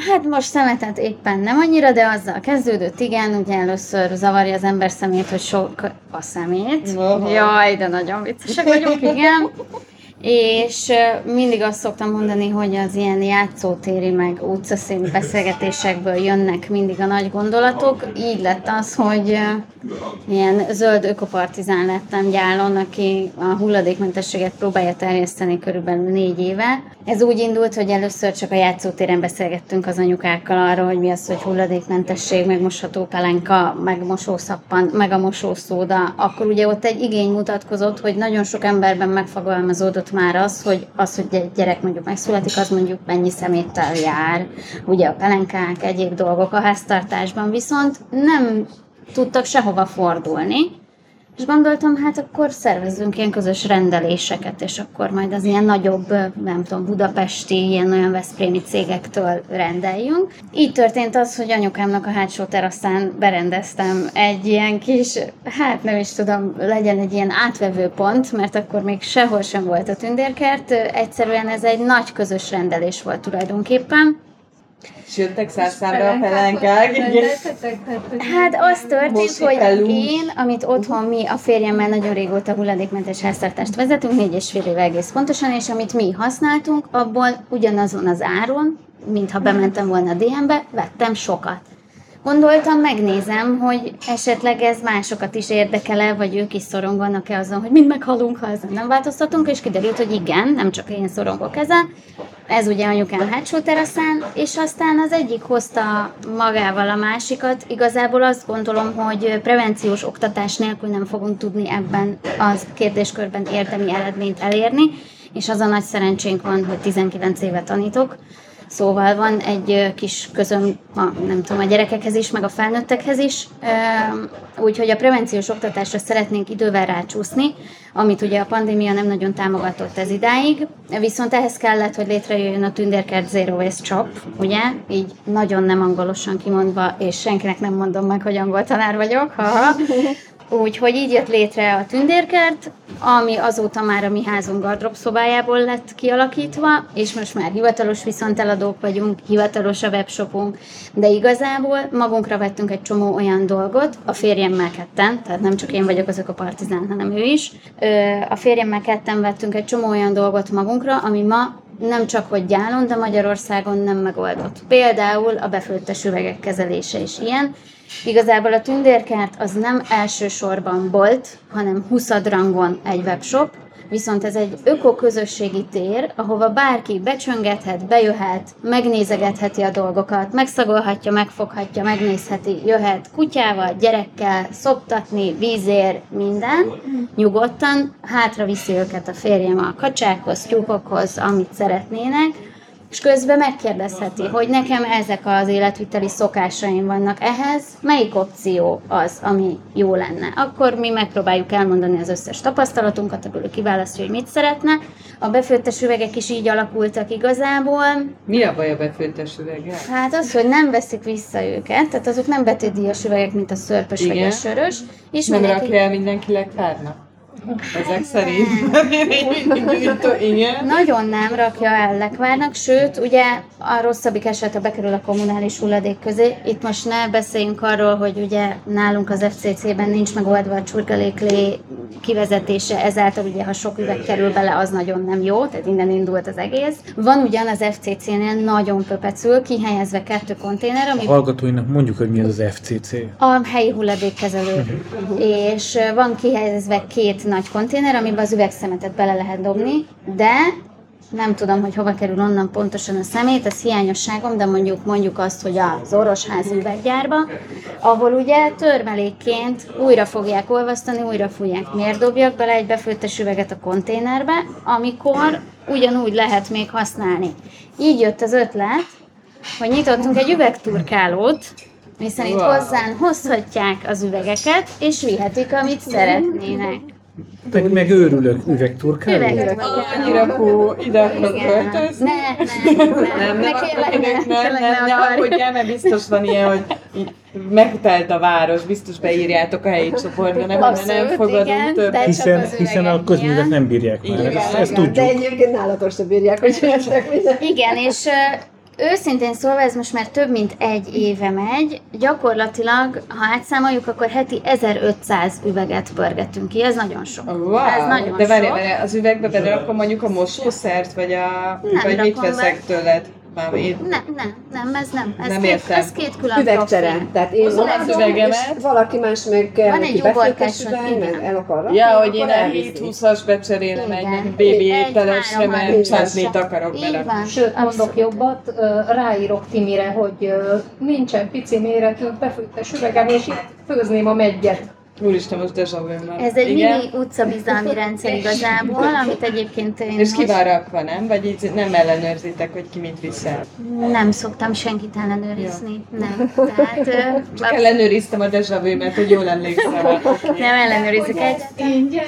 Hát most szemetet éppen nem annyira, de azzal kezdődött, igen, ugye először zavarja az ember szemét, hogy sok a szemét. Aha. Jaj, de nagyon viccesek vagyunk, igen. És mindig azt szoktam mondani, hogy az ilyen játszótéri, meg utcaszínű beszélgetésekből jönnek mindig a nagy gondolatok. Így lett az, hogy ilyen zöld ökopartizán lettem gyálon, aki a hulladékmentességet próbálja terjeszteni körülbelül négy éve. Ez úgy indult, hogy először csak a játszótéren beszélgettünk az anyukákkal arról, hogy mi az, hogy hulladékmentesség, meg mosható pelenka, meg mosószappan, meg a mosószóda. Akkor ugye ott egy igény mutatkozott, hogy nagyon sok emberben megfogalmazódott már az, hogy az, hogy egy gyerek mondjuk megszületik, az mondjuk mennyi szeméttel jár. Ugye a pelenkák, egyéb dolgok a háztartásban, viszont nem tudtak sehova fordulni, És gondoltam, hát akkor szervezzünk ilyen közös rendeléseket, és akkor majd az ilyen nagyobb, nem tudom, budapesti, ilyen olyan veszprémi cégektől rendeljünk. Így történt az, hogy anyukámnak a hátsó teraszán berendeztem egy ilyen kis, hát nem is tudom, legyen egy ilyen átvevő pont, mert akkor még sehol sem volt a tündérkert. Egyszerűen ez egy nagy közös rendelés volt tulajdonképpen. És jöttek száz számra a pelenkák. Hát az történt, hogy én, amit otthon mi a férjemmel nagyon régóta hulladékmentes háztartást vezetünk, négy és fél éve egész pontosan, és amit mi használtunk, abból ugyanazon az áron, mintha bementem volna a DM-be, vettem sokat. Gondoltam, megnézem, hogy esetleg ez másokat is érdekele, vagy ők is szoronganak-e azon, hogy mind meghalunk, ha ezen nem változtatunk, és kiderült, hogy igen, nem csak én szorongok ezen. Ez ugye anyukám hátsó teraszán, és aztán az egyik hozta magával a másikat. Igazából azt gondolom, hogy prevenciós oktatás nélkül nem fogunk tudni ebben az kérdéskörben érdemi eredményt elérni, és az a nagy szerencsénk van, hogy 19 éve tanítok, Szóval van egy kis közöm, a, nem tudom, a gyerekekhez is, meg a felnőttekhez is, úgyhogy a prevenciós oktatásra szeretnénk idővel rácsúszni, amit ugye a pandémia nem nagyon támogatott ez idáig, viszont ehhez kellett, hogy létrejöjjön a Tündérkert Zero Waste Shop, ugye, így nagyon nem angolosan kimondva, és senkinek nem mondom meg, hogy angol tanár vagyok, ha Úgyhogy így jött létre a tündérkert, ami azóta már a mi házunk gardrób szobájából lett kialakítva, és most már hivatalos viszonteladók vagyunk, hivatalos a webshopunk, de igazából magunkra vettünk egy csomó olyan dolgot, a férjemmel ketten, tehát nem csak én vagyok azok a partizán, hanem ő is. A férjemmel ketten vettünk egy csomó olyan dolgot magunkra, ami ma nem csak hogy gyálon, de Magyarországon nem megoldott. Például a befőttes üvegek kezelése is ilyen. Igazából a tündérkert az nem elsősorban bolt, hanem 20 rangon egy webshop, viszont ez egy ökoközösségi tér, ahova bárki becsöngethet, bejöhet, megnézegetheti a dolgokat, megszagolhatja, megfoghatja, megnézheti, jöhet kutyával, gyerekkel, szoptatni, vízér, minden, nyugodtan, hátra viszi őket a férjem a kacsákhoz, tyúkokhoz, amit szeretnének, és közben megkérdezheti, hogy nekem ezek az életviteli szokásaim vannak ehhez, melyik opció az, ami jó lenne. Akkor mi megpróbáljuk elmondani az összes tapasztalatunkat, ebből kiválasztja, hogy mit szeretne. A befőttes üvegek is így alakultak igazából. Mi a baj a befőttes üveggel? Hát az, hogy nem veszik vissza őket, tehát azok nem betétdíjas üvegek, mint a szörpös vagy Igen. a sörös. És Nem mindenki- rakja el mindenki legfárnak? Ezek szerint. <laughs> Igen. Nagyon nem rakja el lekvárnak, sőt, ugye a rosszabbik eset, ha bekerül a kommunális hulladék közé. Itt most ne beszéljünk arról, hogy ugye nálunk az FCC-ben nincs megoldva a csurgaléklé kivezetése, ezáltal ugye, ha sok üveg kerül bele, az nagyon nem jó, tehát innen indult az egész. Van ugyan az FCC-nél nagyon pöpecül, kihelyezve kettő konténer, ami A hallgatóinak mondjuk, hogy mi az az FCC. a helyi hulladékkezelő. És ö, van kihelyezve két nagy konténer, amiben az üvegszemetet bele lehet dobni, de nem tudom, hogy hova kerül onnan pontosan a szemét, ez hiányosságom, de mondjuk mondjuk azt, hogy az orosházi üveggyárba, ahol ugye törmelékként újra fogják olvasztani, újra fújják. Miért dobjak bele egy befőttes üveget a konténerbe, amikor ugyanúgy lehet még használni. Így jött az ötlet, hogy nyitottunk egy üvegturkálót, hiszen itt hozzán hozhatják az üvegeket, és vihetik, amit szeretnének. Meg, meg őrülök üvegturkáló. Üvegek. Annyira hú, ide akarok költözni. Ne, ne, ne, Nem, ne, nem, kérlek, nem, ne, nem, ne ne akarj. aggódjál, mert biztos van ilyen, hogy megtelt a város, biztos beírjátok a helyi csoportba, nem, Abszolút, nem fogadunk igen, több. Hiszen, hiszen a miatt. nem bírják már, Igen, ezt, ezt Igen, de tudjuk. egyébként nálatok sem bírják, hogy <laughs> csináltak minden. Igen, és őszintén szólva ez most már több mint egy éve megy. Gyakorlatilag, ha átszámoljuk, akkor heti 1500 üveget pörgetünk ki. Ez nagyon sok. Wow, Ez nagyon de várj, sok. várj, az üvegbe bederakom mondjuk a mosószert, vagy a... Nem vagy mit rakom be. veszek tőled? Már én... Nem, nem, nem, ez nem. Ez, Nem két, értem. ez két külön Üvegcsere. Tehát én Hozom az üvegemet. és valaki más meg kell Van neki uborkás, üveg, meg el akar rakni, Ja, hogy én a elviszi. 7-20-as becserélem egy bébi ételesre, mert csatnit akarok bele. Sőt, mondok jobbat, ráírok Timire, hogy nincsen pici méretű befőttes üvegem, és itt főzném a meggyet. Úristen, most deja már. Ez egy Igen? mini utcabizalmi rendszer igazából, <laughs> amit egyébként én És ki most van rakva, nem? Vagy így nem ellenőrzitek, hogy ki mit viszel? nem szoktam senkit ellenőrizni. Nem. Tehát ö, Csak ellenőriztem a deja mert hogy jól emlékszem. <laughs> nem ellenőrizik egy. Ingyen,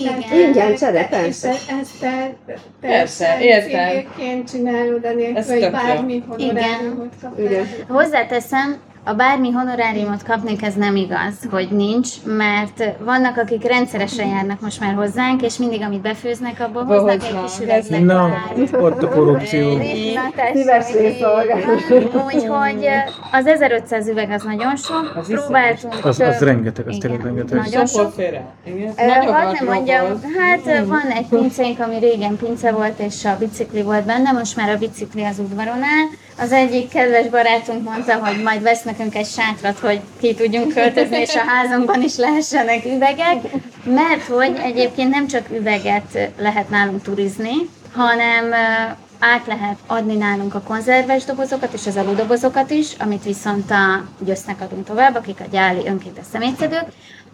Igen. Ingyen csere, persze. Ezt te, Persze, értem. csinálod, Ez anélkül, hogy bármi honoráriumot kapnál. Igen. Hozzáteszem, a bármi honoráriumot kapnék, ez nem igaz, hogy nincs, mert vannak, akik rendszeresen járnak most már hozzánk, és mindig, amit befőznek, abból hoznak egy kis üvegnek. Na, ott a korrupció. Úgyhogy az 1500 üveg az nagyon sok. Az. Próbáltunk. Az- az rengeteg, az tényleg rengeteg. Nagyon sok. Hadd nem mondjam, hát van egy pincénk, ami régen pince volt, és a bicikli volt benne, most már a bicikli az udvaron áll. Az egyik kedves barátunk mondta, hogy majd vesz nekünk egy sátrat, hogy ki tudjunk költözni, és a házunkban is lehessenek üvegek, mert hogy egyébként nem csak üveget lehet nálunk turizni, hanem át lehet adni nálunk a konzerves dobozokat és az aludobozokat is, amit viszont a gyösznek adunk tovább, akik a gyáli önkéntes szemétszedők.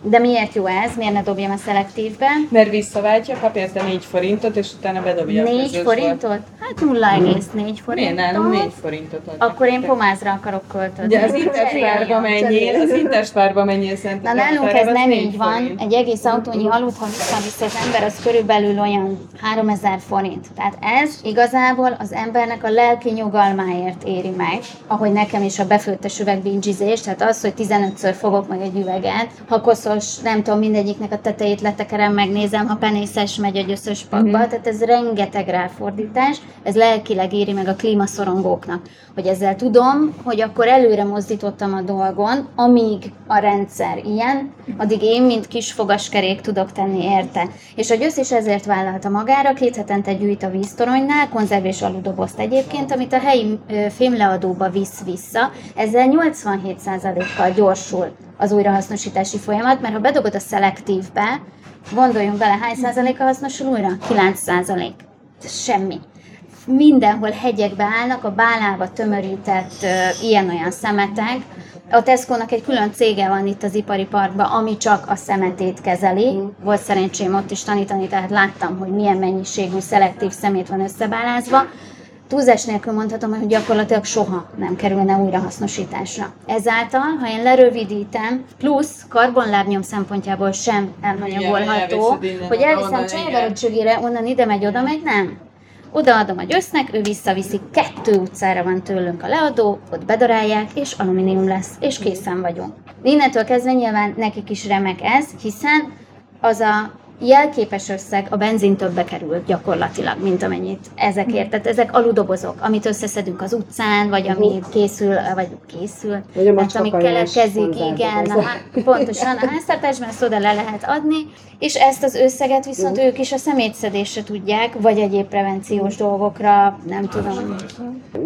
De miért jó ez? Miért ne dobjam a szelektívbe? Mert visszaváltja, kap érte 4 forintot, és utána bedobja a 4 közösbe. forintot? Hát 0,4 forintot. Miért nálunk 4 forintot adnak? Akkor én pomázra akarok költözni. Ugye az interspárba menjél, az interspárba menjél szent. Na nálunk ez nem így van, egy egész autónyi halut, ha visszavisz az ember, az körülbelül olyan 3000 forint. Tehát ez igazából az embernek a lelki nyugalmáért éri meg, ahogy nekem is a befőttes üvegbingizés, tehát az, hogy 15-ször fogok meg egy üveget, ha koszos, nem tudom, mindegyiknek a tetejét letekerem, megnézem, ha penészes megy egy összes pakba, tehát ez rengeteg ráfordítás, ez lelkileg éri meg a klímaszorongóknak, hogy ezzel tudom, hogy akkor előre mozdítottam a dolgon, amíg a rendszer ilyen, addig én, mint kis fogaskerék tudok tenni érte. És a győz is ezért vállalta magára, két hetente gyűjt a víztoronynál, konzerv és aludobozt egyébként, amit a helyi fémleadóba visz vissza, ezzel 87%-kal gyorsul az újrahasznosítási folyamat, mert ha bedobod a szelektívbe, gondoljunk bele, hány százaléka hasznosul újra? 9 százalék. Semmi mindenhol hegyekbe állnak, a bálába tömörített ö, ilyen-olyan szemetek. A Tesco-nak egy külön cége van itt az ipari parkban, ami csak a szemetét kezeli. Volt szerencsém ott is tanítani, tehát láttam, hogy milyen mennyiségű szelektív szemét van összebálázva. Túlzás nélkül mondhatom, hogy gyakorlatilag soha nem kerülne újrahasznosításra. Ezáltal, ha én lerövidítem, plusz karbonlábnyom szempontjából sem elhanyagolható, hogy elviszem Cságára onnan ide megy, oda megy, nem. Odaadom a gyösznek, ő visszaviszi, kettő utcára van tőlünk a leadó, ott bedarálják, és alumínium lesz, és készen vagyunk. Innentől kezdve nyilván nekik is remek ez, hiszen az a jelképes összeg, a benzin többe kerül gyakorlatilag, mint amennyit ezekért. Tehát ezek aludobozok, amit összeszedünk az utcán, vagy ami készül, vagy készül, Vagy a tehát ami keletkezik, igen, a, pontosan a háztartásban ezt oda le lehet adni, és ezt az összeget viszont ők is a szemétszedésre tudják, vagy egyéb prevenciós dolgokra, nem tudom.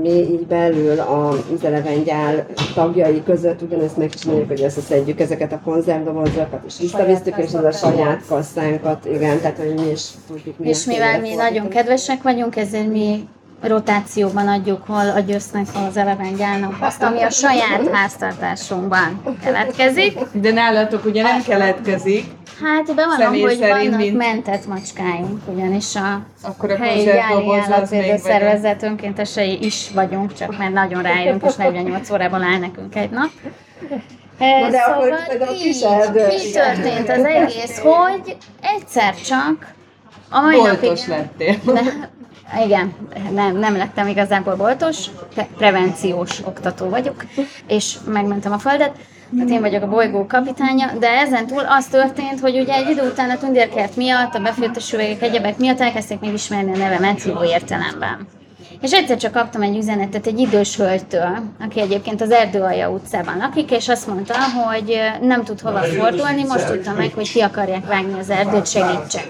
Mi így belül a üzelevengyál tagjai között ugyanezt megcsináljuk, hogy összeszedjük ezeket a konzervdobozokat, és visszavisztük, és ez a saját kasszánkat, igen, tehát hogy mi is tudjuk. mi És mivel mi nagyon kedvesek vagyunk, ezért mi rotációban adjuk hol a győznek az elevengyálnak azt, ami a saját háztartásunkban keletkezik. De nálatok ugye nem keletkezik, Hát bevallom, hogy vannak mint- mentett macskáink, ugyanis a akkor a helyi gyári állatvédő szervezet önkéntesei is vagyunk, csak mert nagyon rájönk, és 48 órában áll nekünk egy nap. Na de szóval akkor például így, így történt az egész, hogy egyszer csak a mai Boltos napig... lettél. Ne, igen, nem, nem lettem igazából boltos, pre- prevenciós oktató vagyok, és megmentem a földet. Hát én vagyok a bolygó kapitánya, de ezen túl az történt, hogy ugye egy idő után a tündérkert miatt, a befőttes üvegek, egyebek miatt elkezdték megismerni a nevemet jó értelemben. És egyszer csak kaptam egy üzenetet egy idős hölgytől, aki egyébként az Erdőalja utcában lakik, és azt mondta, hogy nem tud hova fordulni, most tudta meg, hogy ki akarják vágni az erdőt, segítsek.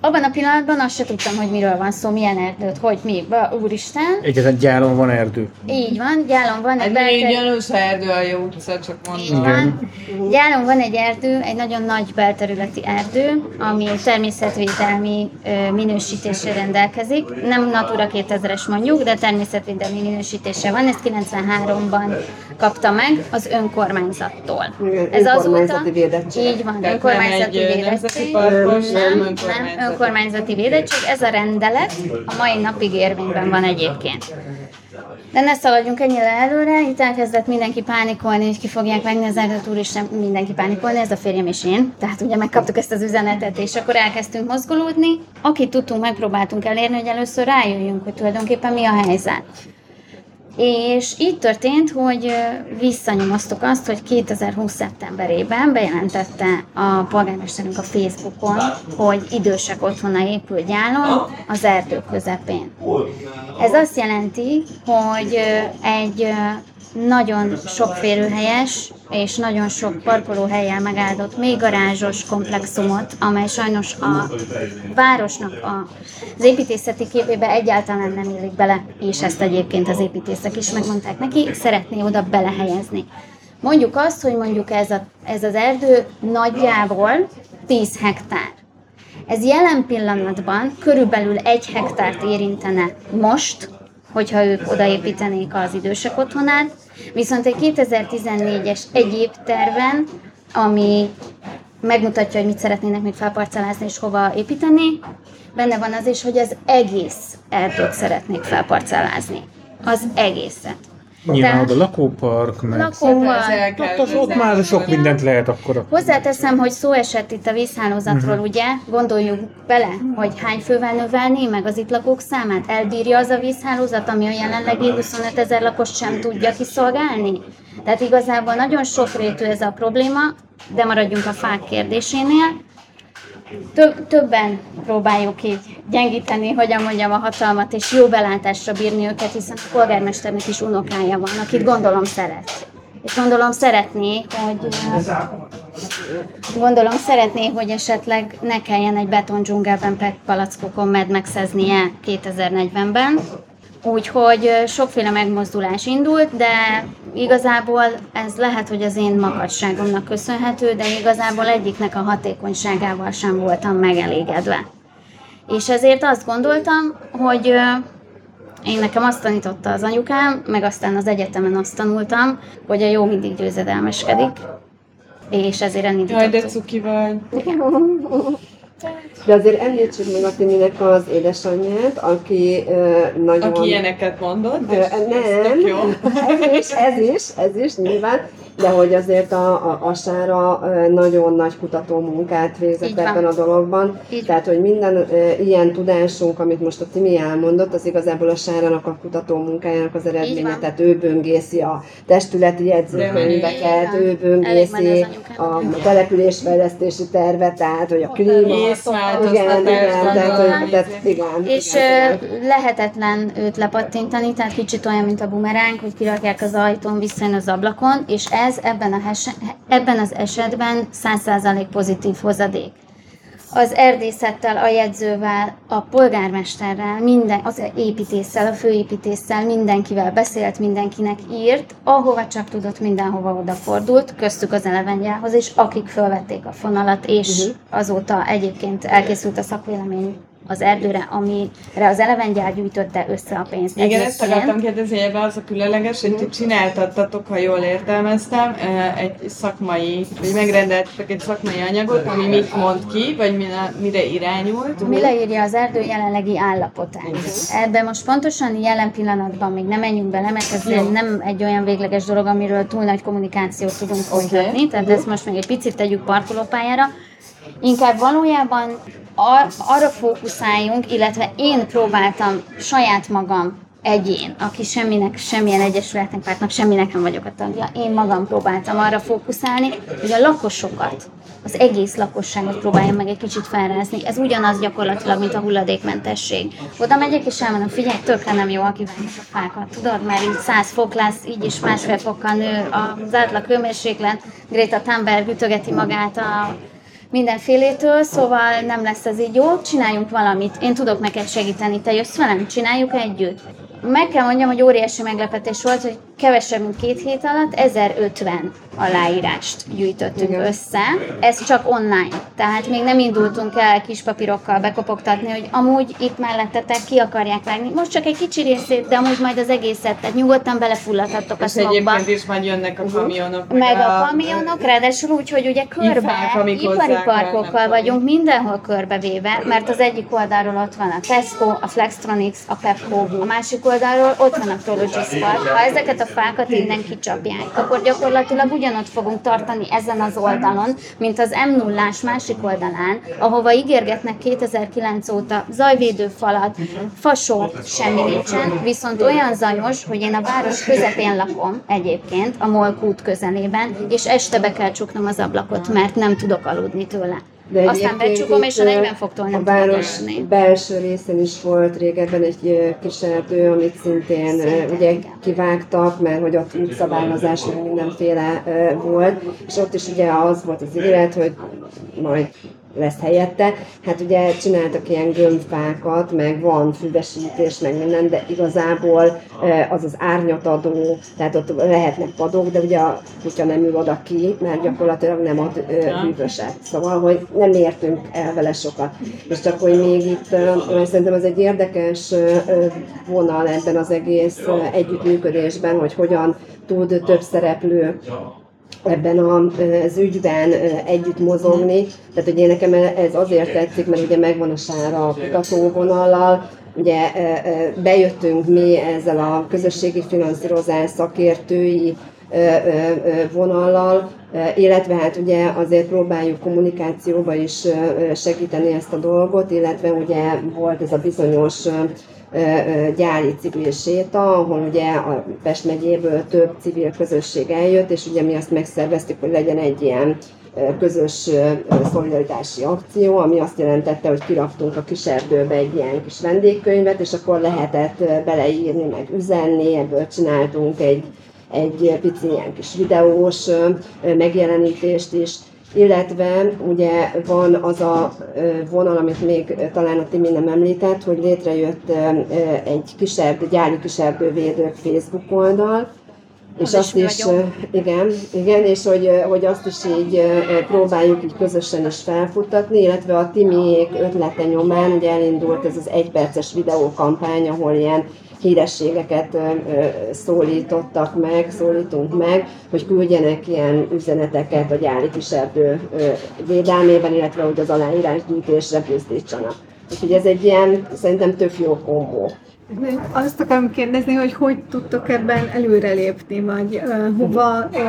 Abban a pillanatban azt se tudtam, hogy miről van szó, milyen erdőt, hogy mi, ba, úristen. Egyetlen gyáron van erdő. Így van, gyálon van egy Hát még belter... gyanús erdő a jó utca, csak Így mondom. van. Gyálon van egy erdő, egy nagyon nagy belterületi erdő, ami természetvédelmi ö, minősítéssel rendelkezik. Nem Natura 2000-es mondjuk, de természetvédelmi minősítése van. Ezt 93-ban kapta meg az önkormányzattól. Igen, önkormányzati védettség. Így van, Tehát nem önkormányzati egy védettség. Nem, nem, Nem, önkormányzati. nem, önkormányzati védettség. Ez a rendelet a mai napig érvényben van egyébként. De ne szaladjunk ennyire előre, itt elkezdett mindenki pánikolni, hogy ki fogják venni az erdőt, úristen, mindenki pánikolni, ez a férjem és én. Tehát ugye megkaptuk ezt az üzenetet, és akkor elkezdtünk mozgolódni. Akit tudtunk, megpróbáltunk elérni, hogy először rájöjjünk, hogy tulajdonképpen mi a helyzet. És így történt, hogy visszanyomoztuk azt, hogy 2020. szeptemberében bejelentette a polgármesterünk a Facebookon, hogy idősek otthona épül gyálon az erdő közepén. Ez azt jelenti, hogy egy nagyon sok férőhelyes és nagyon sok parkolóhelyen megáldott, még garázsos komplexumot, amely sajnos a városnak a, az építészeti képébe egyáltalán nem illik bele, és ezt egyébként az építészek is megmondták neki, szeretné oda belehelyezni. Mondjuk azt, hogy mondjuk ez, a, ez az erdő nagyjából 10 hektár. Ez jelen pillanatban körülbelül egy hektárt érintene most, hogyha ők odaépítenék az idősek otthonát, viszont egy 2014-es egyéb terven, ami megmutatja, hogy mit szeretnének még felparcelázni és hova építeni, benne van az is, hogy az egész erdőt szeretnék felparcelázni. Az egészet. Nyilván Tehát- oda lakópark, meg... El kell Hát az ott már sok mindent lehet akkor. Hozzáteszem, hogy szó esett itt a vízhálózatról, Mhm. ugye? Gondoljuk bele, hogy hány fővel növelné meg az itt lakók számát? Elbírja az a vízhálózat, ami a jelenlegi 25 ezer lakost sem tudja kiszolgálni? Tehát igazából nagyon sokrétű ez a probléma, de maradjunk a fák kérdésénél. Több, többen próbáljuk így gyengíteni, hogyan mondjam, a hatalmat, és jó belátásra bírni őket, hiszen a polgármesternek is unokája van, akit gondolom szeret. És gondolom szeretné, hogy Gondolom szeretné, hogy esetleg ne kelljen egy beton dzsungelben palackokon medmexeznie 2040-ben. Úgyhogy sokféle megmozdulás indult, de igazából ez lehet, hogy az én makacságomnak köszönhető, de igazából egyiknek a hatékonyságával sem voltam megelégedve. És ezért azt gondoltam, hogy én nekem azt tanította az anyukám, meg aztán az egyetemen azt tanultam, hogy a jó mindig győzedelmeskedik, és ezért Jaj, de elindítottuk. cuki vagy. <laughs> De azért említsük meg a Timinek az édesanyját, aki ö, nagyon... Aki ilyeneket mondott, és ez nem, tök jó. <laughs> ez is, ez is, ez is nyilván, de hogy azért a, a, a Sára nagyon nagy kutató munkát végzett Így van. ebben a dologban. Így Tehát, hogy minden ö, ilyen tudásunk, amit most a Timi elmondott, az igazából a Sárának a kutató munkájának az eredménye. Tehát ő böngészi a testületi jegyzőkönyveket, ő böngészi a településfejlesztési tervet, tehát, hogy a klíma... Észváltoztatás, Igen, igen, tehát, gondolom. hogy, tehát, igen, És igen, igen. lehetetlen őt lepattintani, tehát kicsit olyan, mint a bumeránk, hogy kirakják az ajtón, visszajön az ablakon, és ez ebben, a hese, ebben az esetben 100% pozitív hozadék. Az erdészettel, a jegyzővel, a polgármesterrel, minden, az építéssel, a főépítéssel, mindenkivel beszélt, mindenkinek írt, ahova csak tudott, mindenhova odafordult, köztük az elevengyához is, akik felvették a fonalat, és uh-huh. azóta egyébként elkészült a szakvélemény az erdőre, amire az elevengyár gyűjtötte össze a pénzt. Igen, ezt Egyébként- akartam kérdezni, ebben az a különleges, hogy ti csináltattatok, ha jól értelmeztem, eh, egy szakmai, vagy megrendeltetek egy szakmai anyagot, ami mit mond ki, vagy mire, irányult. Mi leírja az erdő jelenlegi állapotát. Ebben most pontosan jelen pillanatban még nem menjünk bele, mert ez Jó. nem egy olyan végleges dolog, amiről túl nagy kommunikációt tudunk folytatni, tehát ezt most még egy picit tegyük parkolópályára. Inkább valójában ar- arra fókuszáljunk, illetve én próbáltam saját magam egyén, aki semminek, semmilyen egyesületnek, pártnak, semminek nem vagyok a tagja. Én magam próbáltam arra fókuszálni, hogy a lakosokat, az egész lakosságot próbáljam meg egy kicsit felrázni. Ez ugyanaz gyakorlatilag, mint a hulladékmentesség. Oda megyek és elmondom, figyelj, tökre nem jó, aki a fákat, tudod, mert így 100 fok lesz, így is másfél fokkal nő az átlag hőmérséklet. Greta Thunberg ütögeti magát a mindenfélétől, szóval nem lesz ez így jó, csináljunk valamit. Én tudok neked segíteni, te jössz velem, csináljuk együtt. Meg kell mondjam, hogy óriási meglepetés volt, hogy kevesebb, mint két hét alatt 1050 aláírást gyűjtöttünk Igen. össze. Ez csak online. Tehát még nem indultunk el kis papírokkal bekopogtatni, hogy amúgy itt mellettetek ki akarják vágni. Most csak egy kicsi részét, de amúgy majd az egészet, tehát nyugodtan belefulladhattok a És szlogba. egyébként is majd jönnek a kamionok. Meg a kamionok, ráadásul úgy, hogy ugye körbe, Ifák, ipari parkokkal vagyunk mindenhol körbevéve, mert az egyik oldalról ott van a Tesco, a Flextronics, a Pepco, a másik oldalról ott van a Prologis Park. Ha ezeket a fákat innen kicsapják, akkor gyakorlatilag ugyanott fogunk tartani ezen az oldalon, mint az m 0 másik oldalán, ahova ígérgetnek 2009 óta zajvédőfalat, fasort, semmi nincsen, viszont olyan zajos, hogy én a város közepén lakom egyébként, a Molk út közelében, és este be kell csuknom az ablakot, mert nem tudok aludni tőle. De Aztán becsukom, és a itt, 40 foktól nem A város belső részén is volt régebben egy kis erdő, amit szintén Szintén, ugye igen. kivágtak, mert hogy ott útszabályozás mindenféle volt, és ott is ugye az volt az ígéret, hogy majd lesz helyette. Hát ugye csináltak ilyen gömbfákat, meg van füvesítés, meg minden, de igazából az az árnyatadó, tehát ott lehetnek padok, de ugye a kutya nem ül oda ki, mert gyakorlatilag nem ad hűvöset. Szóval, hogy nem értünk el vele sokat. És csak, hogy még itt, szerintem ez egy érdekes vonal ebben az egész együttműködésben, hogy hogyan tud több szereplő ebben az ügyben együtt mozogni. Tehát ugye nekem ez azért tetszik, mert ugye megvan a sára a kutatóvonallal, ugye bejöttünk mi ezzel a közösségi finanszírozás szakértői vonallal, illetve hát ugye azért próbáljuk kommunikációba is segíteni ezt a dolgot, illetve ugye volt ez a bizonyos gyári civil séta, ahol ugye a Pest megyéből több civil közösség eljött, és ugye mi azt megszerveztük, hogy legyen egy ilyen közös szolidaritási akció, ami azt jelentette, hogy kiraktunk a kis erdőbe egy ilyen kis vendégkönyvet, és akkor lehetett beleírni, meg üzenni, ebből csináltunk egy, egy pici ilyen kis videós megjelenítést is, illetve ugye van az a vonal, amit még talán a Timi nem említett, hogy létrejött egy kisebb, gyári kiserdővédők Facebook oldal, és Az azt is is, igen, igen, és hogy, hogy azt is így próbáljuk így közösen is felfuttatni, illetve a Timiék ötlete nyomán ugye elindult ez az egyperces videókampány, ahol ilyen hírességeket szólítottak meg, szólítunk meg, hogy küldjenek ilyen üzeneteket a gyári kiserdő védelmében, illetve hogy az aláírásgyűjtésre buzdítsanak. Úgyhogy ez egy ilyen, szerintem tök jó kombó. Azt akarom kérdezni, hogy hogy tudtok ebben előrelépni, vagy uh, hova uh,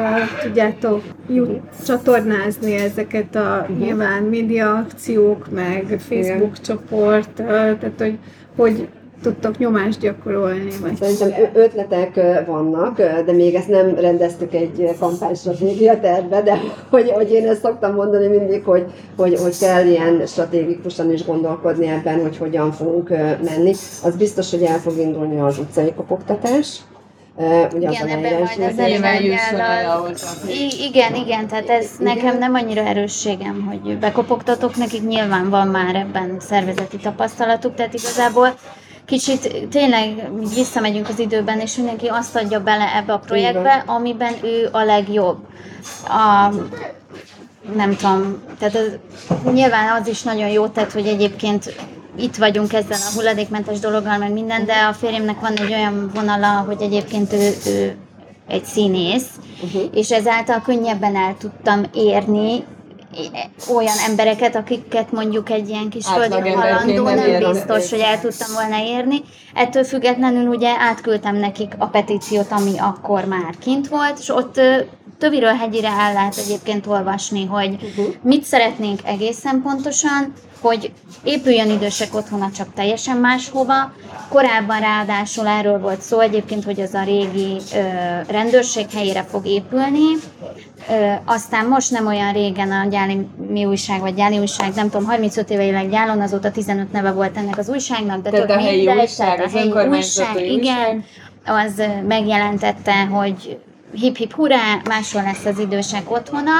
tudjátok jut, csatornázni ezeket a nyilván média akciók, meg Facebook csoport, uh, tehát hogy hogy tudtok nyomást gyakorolni, vagy Szerintem ötletek vannak, de még ezt nem rendeztük egy kampánystratégia tervbe, de hogy, hogy én ezt szoktam mondani mindig, hogy, hogy, hogy kell ilyen stratégikusan is gondolkodni ebben, hogy hogyan fogunk menni. Az biztos, hogy el fog indulni az utcai kopogtatás. Ugye az Igen, ebben majd az Igen, igen, tehát ez nekem nem annyira erősségem, hogy bekopogtatok, nekik nyilván van már ebben szervezeti tapasztalatuk, tehát igazából kicsit tényleg visszamegyünk az időben, és mindenki azt adja bele ebbe a projektbe, amiben ő a legjobb. A, nem tudom, tehát az, nyilván az is nagyon jó tett, hogy egyébként itt vagyunk ezzel a hulladékmentes dologgal, meg minden, de a férjemnek van egy olyan vonala, hogy egyébként ő, ő egy színész, uh-huh. és ezáltal könnyebben el tudtam érni olyan embereket, akiket mondjuk egy ilyen kis földi Átlagemberként halandó nem nem biztos, hogy el tudtam volna érni. Ettől függetlenül ugye átküldtem nekik a petíciót, ami akkor már kint volt, és ott töviről hegyire el lehet egyébként olvasni, hogy uh-huh. mit szeretnénk egészen pontosan, hogy épüljön idősek otthona csak teljesen máshova. Korábban ráadásul erről volt szó egyébként, hogy az a régi ö, rendőrség helyére fog épülni. Ö, aztán most nem olyan régen a Gyáli mi újság, vagy Gyáli újság, nem tudom, 35 éve éleg Gyálon, azóta 15 neve volt ennek az újságnak, de Tehát tök a helyi mindegy, újság, tehát az önkormányzati igen, az megjelentette, hogy hip-hip hurrá, máshol lesz az idősek otthona,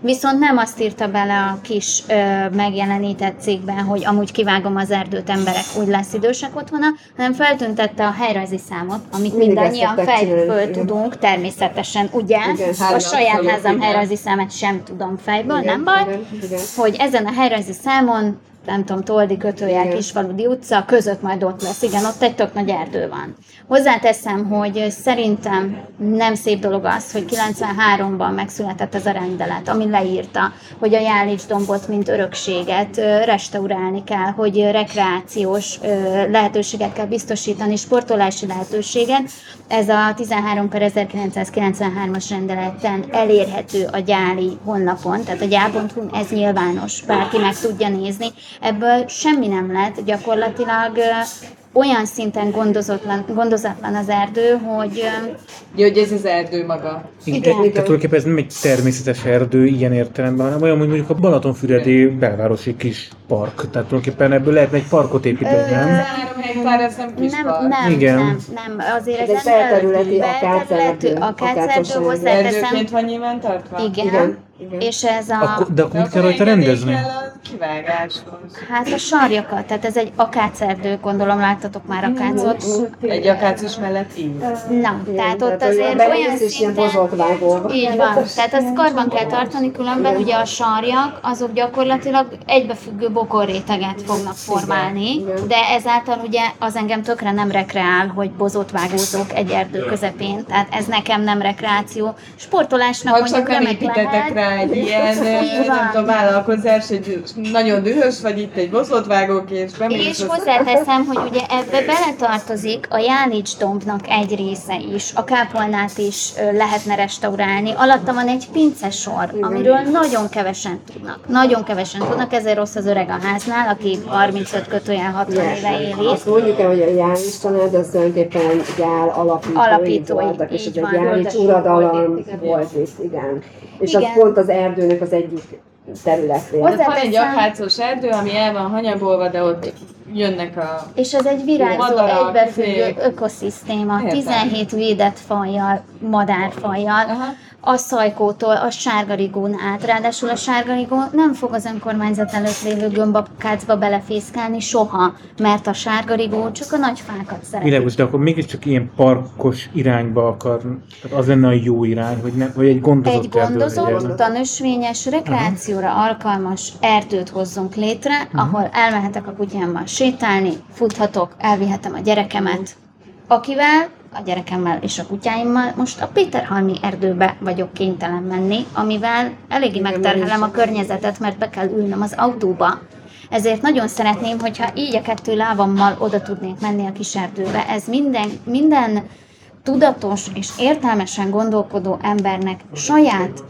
viszont nem azt írta bele a kis ö, megjelenített cikkben, hogy amúgy kivágom az erdőt, emberek, úgy lesz idősek otthona, hanem feltüntette a helyrajzi számot, amit Mindig mindannyian fejből tudunk, természetesen, ugye? Igen, a saját házam helyrajzi számát sem tudom fejből, Igen, nem baj, igen, igen. hogy ezen a helyrajzi számon nem tudom, Toldi kötőjel, Igen. Kisfaludi utca, között majd ott lesz. Igen, ott egy tök nagy erdő van. Hozzáteszem, hogy szerintem nem szép dolog az, hogy 93-ban megszületett ez a rendelet, ami leírta, hogy a Jálics dombot, mint örökséget restaurálni kell, hogy rekreációs lehetőséget kell biztosítani, sportolási lehetőséget. Ez a 13 per 1993-as rendeleten elérhető a gyáli honlapon, tehát a gyál.hu ez nyilvános, bárki meg tudja nézni. Ebből semmi nem lett, gyakorlatilag olyan szinten gondozatlan, gondozatlan az erdő, hogy Ja, hogy ez az erdő maga. Igen. Tehát tulajdonképpen ez nem egy természetes erdő ilyen értelemben, hanem olyan, hogy mondjuk a Balatonfüredi belvárosi kis park. Tehát tulajdonképpen ebből lehetne egy parkot építeni, nem? 3 hektár, ez nem kis nem, park. nem, Igen. nem, nem, azért Ez ez egy belterületi akácerdő, akácos hozzáteszem, Erdőként van nyilván tartva? igen, Igen, igen. és ez a, Akkor, de akkor mit kell rajta rendezni? kivágáshoz. hát a sarjakat, tehát ez egy akácerdő, gondolom láttatok már akácot. Egy akácos mellett így. Na, tehát ott azért olyan szinten, így van, tehát azt karban kell tartani, különben ugye a sarjak, azok gyakorlatilag egybefüggő bokorréteget fognak formálni, de ezáltal ugye az engem tökre nem rekreál, hogy bozot vágózok egy erdő közepén, tehát ez nekem nem rekreáció. Sportolásnak Ha mondjuk remek lehet. rá egy ilyen, nem tudom, vállalkozás, hogy nagyon dühös vagy itt egy boszotvágók, és bemész És hozzáteszem, hogy ugye ebbe beletartozik a Jálics dombnak egy része is, a kápolnát is lehetne restaurálni. Alatta van egy pincesor, amiről nagyon kevesen tudnak. Nagyon kevesen tudnak, ezért rossz az öreg a háznál, aki 35 kötőjel 60 éve éli. Azt mondjuk el, hogy a János család az tulajdonképpen gyár alapítói, Alapítói, voltak, és ez egy Földesi uradalom volt itt, igen. És Igen. az pont az erdőnek az egyik területén. Hát van egy akácos erdő, ami el van hanyabolva, de ott jönnek a... És ez egy virágzó, Madarak, egybefüggő ökoszisztéma, Értem. 17 védett fajjal, madárfajjal, Aha. A szajkótól a sárgarigón át. Ráadásul a sárgarigó nem fog az önkormányzat előtt lévő gömbakácba belefészkálni soha, mert a sárgarigó csak a nagy fákat szereti. Világos, de akkor mégiscsak ilyen parkos irányba akar, tehát az lenne a jó irány, hogy, ne, hogy egy gondozott Egy gondozott, tanösvényes, rekreációra alkalmas erdőt hozzunk létre, ahol elmehetek a kutyámmal sétálni, futhatok, elvihetem a gyerekemet, akivel, a gyerekemmel és a kutyáimmal most a Péterhalmi erdőbe vagyok kénytelen menni, amivel eléggé megterhelem a környezetet, mert be kell ülnöm az autóba. Ezért nagyon szeretném, hogyha így a kettő lábammal oda tudnék menni a kis erdőbe. Ez minden, minden tudatos és értelmesen gondolkodó embernek saját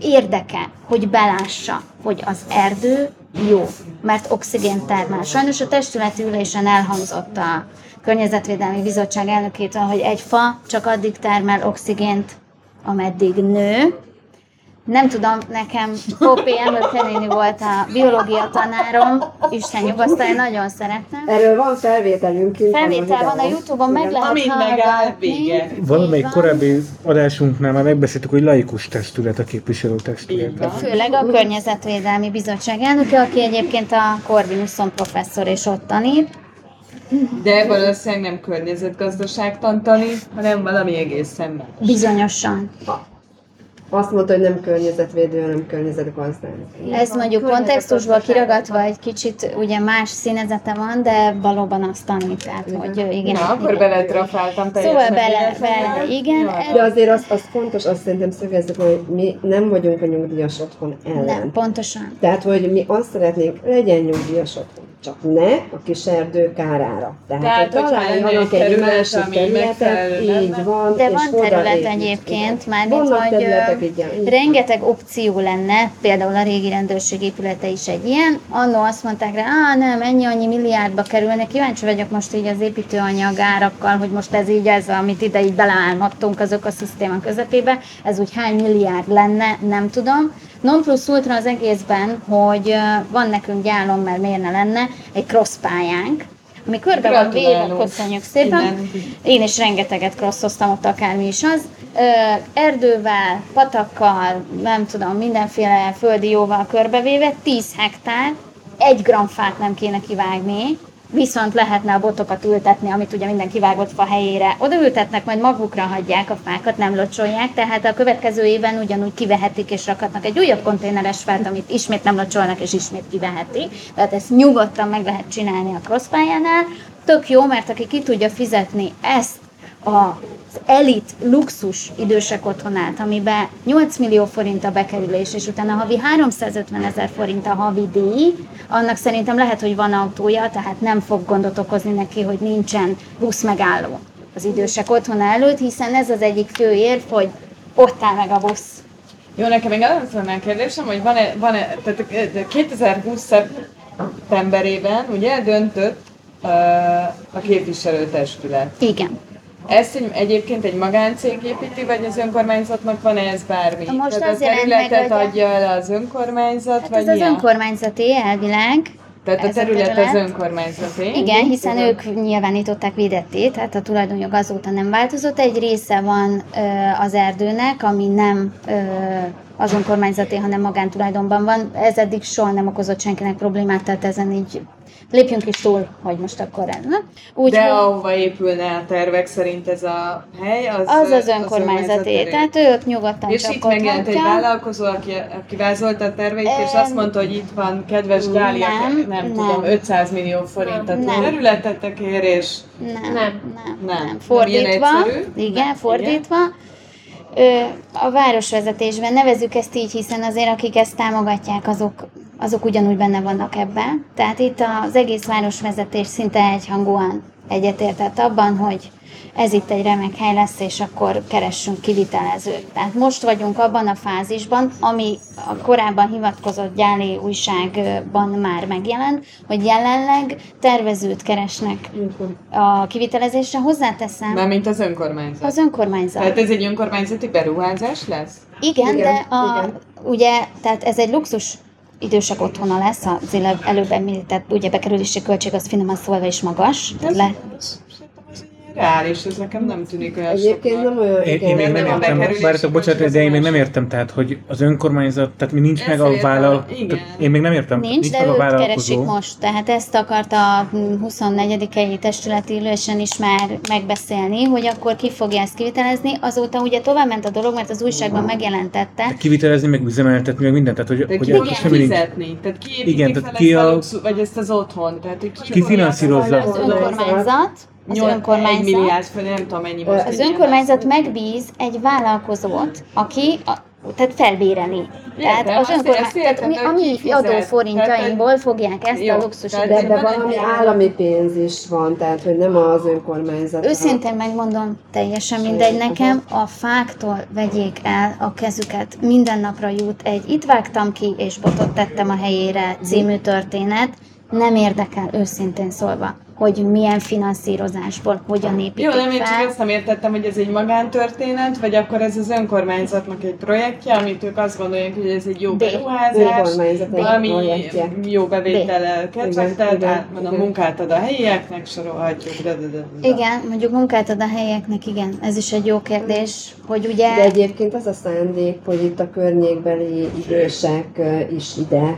érdeke, hogy belássa, hogy az erdő jó, mert oxigént termel. Sajnos a testületi ülésen elhangzott a Környezetvédelmi Bizottság elnökétől, hogy egy fa csak addig termel oxigént, ameddig nő. Nem tudom, nekem Pópi Emőkenéni volt a biológia tanárom, Isten nyugasztalja, nagyon szerettem. Erről van felvételünk. Felvétel van a. Youtube-on, meg lehet Amint megáll, hallgatni. vége. Valamelyik korábbi adásunknál már megbeszéltük, hogy laikus testület a képviselő testület. Főleg a Környezetvédelmi Bizottság elnöke, aki egyébként a Corvinuson professzor és ott tanít. De valószínűleg nem környezetgazdaságtan tanít, hanem valami egészen más. Bizonyosan. Azt mondta, hogy nem környezetvédő, hanem környezetgazdás. Ez mondjuk kontextusból kiragadva egy kicsit ugye más színezete van, de valóban azt tanít, tehát hogy igen. Na, akkor beletrafáltam teljesen. Szóval bele, bele, igen. De azért az, az fontos, azt szerintem szögezzük, hogy mi nem vagyunk a nyugdíjas otthon ellen. Nem, pontosan. Tehát, hogy mi azt szeretnénk, legyen nyugdíjas otthon, csak ne a kis erdő kárára. Tehát, Tehát, lenne találjanak egy másik ami területet, így van, De és van terület egyébként, mármint, Vannak hogy igen. rengeteg opció lenne, például a régi rendőrség épülete is egy ilyen. Annó azt mondták rá, á nem, ennyi annyi milliárdba kerülne. Kíváncsi vagyok most így az építőanyag árakkal, hogy most ez így ez, amit ide így beleálmodtunk az ökoszisztéma közepébe, ez úgy hány milliárd lenne, nem tudom. Non plus ultra az egészben, hogy van nekünk gyálom, mert miért ne lenne, egy cross pályánk, ami körbe van véve, köszönjük szépen. Én is rengeteget crossoztam ott, akármi is az. erdővel, patakkal, nem tudom, mindenféle földi jóval körbevéve, 10 hektár, egy gram fát nem kéne kivágni, viszont lehetne a botokat ültetni, amit ugye minden kivágott fa helyére. Oda ültetnek, majd magukra hagyják a fákat, nem locsolják, tehát a következő évben ugyanúgy kivehetik és rakhatnak egy újabb konténeres fát, amit ismét nem locsolnak és ismét kivehetik. Tehát ezt nyugodtan meg lehet csinálni a crosspályánál. Tök jó, mert aki ki tudja fizetni ezt az elit luxus idősek otthonát, amiben 8 millió forint a bekerülés, és utána havi 350 ezer forint a havi díj, annak szerintem lehet, hogy van autója, tehát nem fog gondot okozni neki, hogy nincsen busz megálló az idősek otthona előtt, hiszen ez az egyik fő érv, hogy ott áll meg a busz. Jó, nekem még az lenne a kérdésem, hogy van-e, van-e tehát 2020 szeptemberében ugye döntött uh, a képviselőtestület. Igen. Ezt egy, egyébként egy magáncég építi, vagy az önkormányzatnak van -e ez bármi? Most Tehát azért a területet meg, adja el az önkormányzat, Hát vagy ez az a- önkormányzati elvileg. Tehát a ez a terület az terület. önkormányzati? Igen, hiszen ők nyilvánították védetté, tehát a tulajdonjog azóta nem változott. Egy része van ö, az erdőnek, ami nem ö, az önkormányzati, hanem magántulajdonban van. Ez eddig soha nem okozott senkinek problémát, tehát ezen így lépjünk is túl, hogy most akkor na? Úgy, De ahova épülne a tervek szerint ez a hely, az az az önkormányzat önkormányzati, terület. tehát ők nyugodtan És itt megjelent egy vállalkozó, aki, aki vázolta a terveit, és azt mondta, hogy itt van kedves Gália, nem, nem, tudom, 500 millió forint a Nem. területetekért, és Nem, nem, Nem. nem, Nem. Fordítva, Nem igen, fordítva. Ö, a városvezetésben nevezzük ezt így, hiszen azért akik ezt támogatják, azok, azok ugyanúgy benne vannak ebben. Tehát itt az egész városvezetés szinte egyhangúan egyetértett abban, hogy ez itt egy remek hely lesz, és akkor keressünk kivitelezőt. Tehát most vagyunk abban a fázisban, ami a korábban hivatkozott gyáli újságban már megjelent, hogy jelenleg tervezőt keresnek a kivitelezésre. Hozzáteszem, mármint az önkormányzat. az önkormányzat. Tehát ez egy önkormányzati beruházás lesz? Igen, Igen, de a, igen. ugye, tehát ez egy luxus idősek otthona lesz, az előbb, előbb említett, ugye bekerülési költség az finoman szólva is magas. Le, reális, ez nekem nem tűnik olyan Egyébként soknak. nem olyan, Én, én még igen. nem nem értem, várjatok, bocsánat, de én még nem értem, tehát, hogy az önkormányzat, tehát mi nincs Ezt meg a vállal... igen. Én még nem értem, nincs, de meg a vállalkozó. keresik most. Tehát ezt akarta a 24-i testületi ülésen is már megbeszélni, hogy akkor ki fogja ezt kivitelezni. Azóta ugye tovább ment a dolog, mert az újságban megjelentette, De kivitelezni, meg üzemeltetni, meg mindent, tehát hogy, De hogy ki nincs. fizetni? Tehát ki Igen, tehát ki a vagy ezt az otthon? Tehát, hogy Ki finanszírozza? az önkormányzat, az Egy önkormányzat, milliárd fölé, nem tudom mennyi most. Az egy önkormányzat megbíz egy vállalkozót, aki a, tehát felbéreli. Tehát az azt- önkormány, ezt értem, tehát mi, a mi adóforintjainkból fogják ezt Jó, a luxus De, de valami állami pénz is van, tehát hogy nem az önkormányzat. Őszintén megmondom, teljesen mindegy nekem, a fáktól vegyék el a kezüket. Minden napra jut egy itt vágtam ki, és botot tettem a helyére című történet. Nem érdekel őszintén szólva, hogy milyen finanszírozásból, hogyan építik Jó, nem, én csak azt nem értettem, hogy ez egy magántörténet, vagy akkor ez az önkormányzatnak egy projektje, amit ők azt gondolják, hogy ez egy jó B. beruházás, projektje. jó bevétellel Igen, kecsegtet, igen. munkát ad a helyieknek, sorolhatjuk. De, de, de, de. Igen, mondjuk munkát ad a helyeknek, igen, ez is egy jó kérdés, hogy ugye... De egyébként az a szándék, hogy itt a környékbeli idősek is ide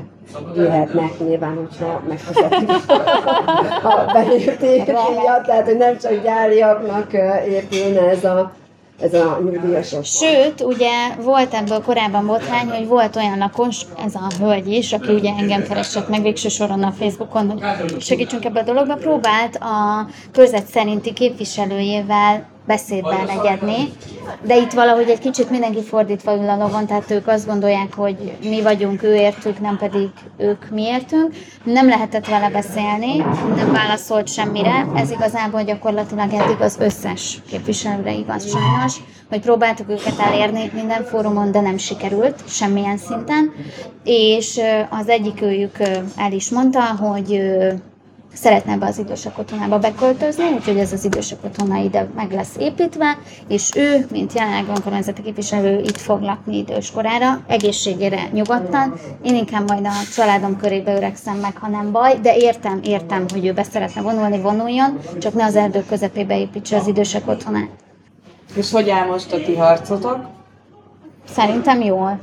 jöhetnek nyilván, hogyha megfizetik <laughs> a belépték díjat, tehát hogy nem csak gyáriaknak épülne ez a, ez a nyugdíjasos. Sőt, ugye volt ebből korábban botrány, hogy volt olyan lakos, ez a hölgy is, aki ugye engem keresett meg végső soron a Facebookon, hogy segítsünk ebbe a dologba, próbált a körzet szerinti képviselőjével beszédben legyedni, de itt valahogy egy kicsit mindenki fordítva ül a lovon, tehát ők azt gondolják, hogy mi vagyunk ő nem pedig ők mi értünk. Nem lehetett vele beszélni, nem válaszolt semmire, ez igazából gyakorlatilag eddig az összes képviselőre igaz sajnos, hogy próbáltuk őket elérni minden fórumon, de nem sikerült semmilyen szinten, és az egyik őjük el is mondta, hogy szeretne ebbe az idősek otthonába beköltözni, úgyhogy ez az idősek otthona ide meg lesz építve, és ő, mint jelenleg önkormányzati képviselő, itt fog lakni időskorára, egészségére nyugodtan. Én inkább majd a családom körébe öregszem meg, ha nem baj, de értem, értem, hogy ő be szeretne vonulni, vonuljon, csak ne az erdő közepébe építse az idősek otthonát. És hogy áll most a ti harcotok? Szerintem jól.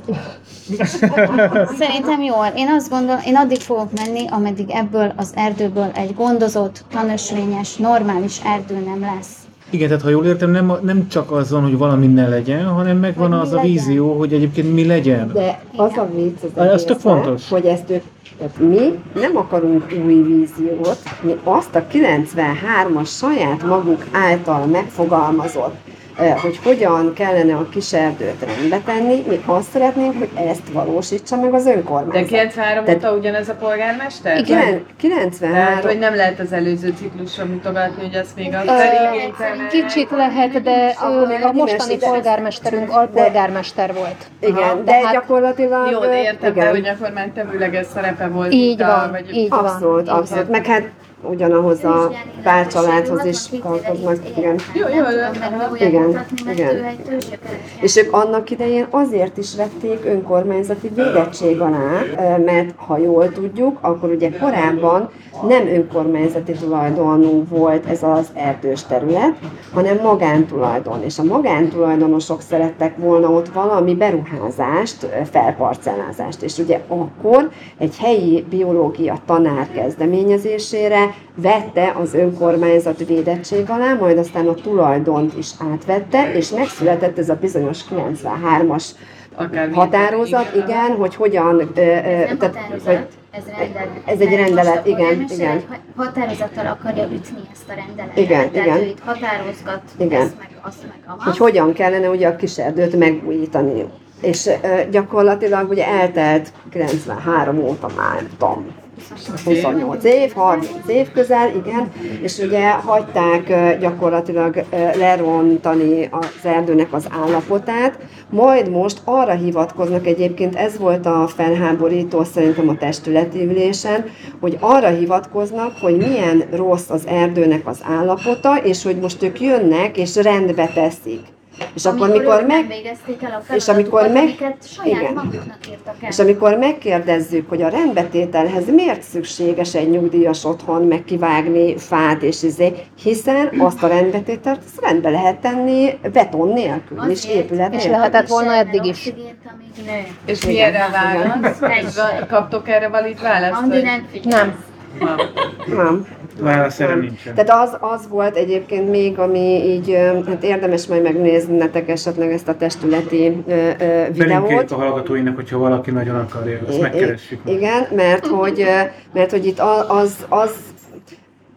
Szerintem jól. Én azt gondolom, én addig fogok menni, ameddig ebből az erdőből egy gondozott, tanösvényes, normális erdő nem lesz. Igen, tehát ha jól értem, nem, nem csak az van, hogy valami ne legyen, hanem megvan Hogy az a legyen. vízió, hogy egyébként mi legyen. De az a vicc az Az tök fontos. hogy ezt ők, tehát mi nem akarunk új víziót, mi azt a 93-as saját maguk által megfogalmazott, hogy hogyan kellene a kiserdőt rendbe tenni, mi azt szeretnénk, hogy ezt valósítsa meg az De önkormányzat. 93 Tehát- óta ugyanez a polgármester? Tehát, 93 hogy nem lehet az előző ciklusra mutogatni, hogy ezt még a Ö, szerényítene. Kicsit lehet, de Akkor ő, még a mostani polgármesterünk alpolgármester volt. Igen, de de hát- gyakorlatilag... Jó, de értem, igen. de hogy akkor már tevőleges szerepe volt. Így van, vagy így van. Abszolút, abszolút. Meg hát ugyanahoz a párcsaládhoz is tartoznak, igen. Jó, jó, jó. Igen, igen. És ők annak idején azért is vették önkormányzati védettség alá, mert ha jól tudjuk, akkor ugye korábban nem önkormányzati tulajdonú volt ez az erdős terület, hanem magántulajdon. És a magántulajdonosok szerettek volna ott valami beruházást, felparcellázást. És ugye akkor egy helyi biológia tanár kezdeményezésére vette az önkormányzat védettség alá, majd aztán a tulajdont is átvette, és megszületett ez a bizonyos 93-as Akár határozat, igen, hogy hogyan... Ez nem tehát, határozat, hogy- ez rendelet. Ez egy rendelet, igen, igen. Határozattal akarja ütni ezt a rendeletet. Igen, Tehát igen. ő itt határozgat, Igen. ezt meg azt meg azt. hogy hogyan kellene ugye a kiserdőt megújítani. És gyakorlatilag ugye eltelt 93 óta már, nem tudom, 28 év, 30 év közel, igen, és ugye hagyták gyakorlatilag lerontani az erdőnek az állapotát, majd most arra hivatkoznak, egyébként ez volt a felháborító szerintem a testületi ülésen, hogy arra hivatkoznak, hogy milyen rossz az erdőnek az állapota, és hogy most ők jönnek és rendbe teszik. És akkor, Amikor mikor ők meg, el a és amikor meg- igen. és amikor megkérdezzük, hogy a rendbetételhez miért szükséges egy nyugdíjas otthon, meg kivágni fát és izé, hiszen azt a rendbetételt azt rendbe lehet tenni beton nélkül, és Azért, épület És nélkül. lehetett volna eddig is. És mi erre a válasz? Kaptok erre valid választ? Andi nem figyel. Nem. Nem. Válasz erre Nem. nincsen. Tehát az, az volt egyébként még, ami így, hát érdemes majd megnéznetek esetleg ezt a testületi ö, ö, videót. a hallgatóinak, hogyha valaki nagyon akarja, azt megkeressük. i- Igen, mert hogy, mert hogy itt a- az, az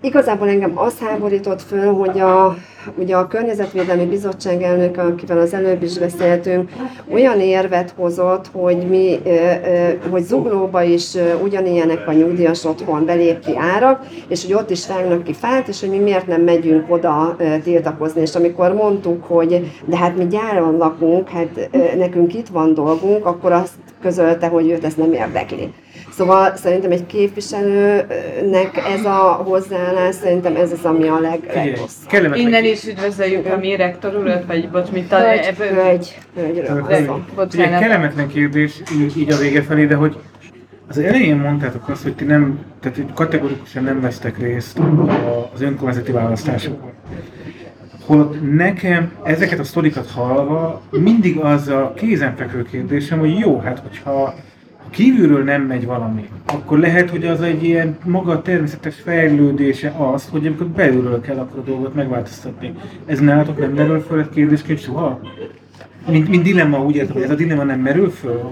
Igazából engem az háborított föl, hogy a, ugye a Környezetvédelmi Bizottság elnöke, akivel az előbb is beszéltünk, olyan érvet hozott, hogy mi, hogy Zuglóba is ugyanilyenek a nyugdíjas otthon belépti árak, és hogy ott is vágnak ki fát, és hogy mi miért nem megyünk oda tiltakozni. És amikor mondtuk, hogy de hát mi gyáron lakunk, hát nekünk itt van dolgunk, akkor azt közölte, hogy őt ez nem érdekli. Szóval szerintem egy képviselőnek ez a hozzáállás, szerintem ez az, ami a leg, legrosszabb. Innen is üdvözöljük a mi rektor urat, vagy bocs, mit a... Hölgy, hölgy, hölgyről. Ugye kellemetlen kérdés így, a vége felé, de hogy az elején mondtátok azt, hogy ti nem, tehát kategorikusan nem vesztek részt az önkormányzati választásokon. Holott nekem ezeket a sztorikat hallva mindig az a kézenfekvő kérdésem, hogy jó, hát hogyha ha kívülről nem megy valami, akkor lehet, hogy az egy ilyen maga természetes fejlődése az, hogy amikor belülről kell akkor a dolgot megváltoztatni. Ez nálatok nem merül föl egy kérdésként soha? Mint, mint dilemma, úgy értem, hogy ez a dilemma nem merül föl?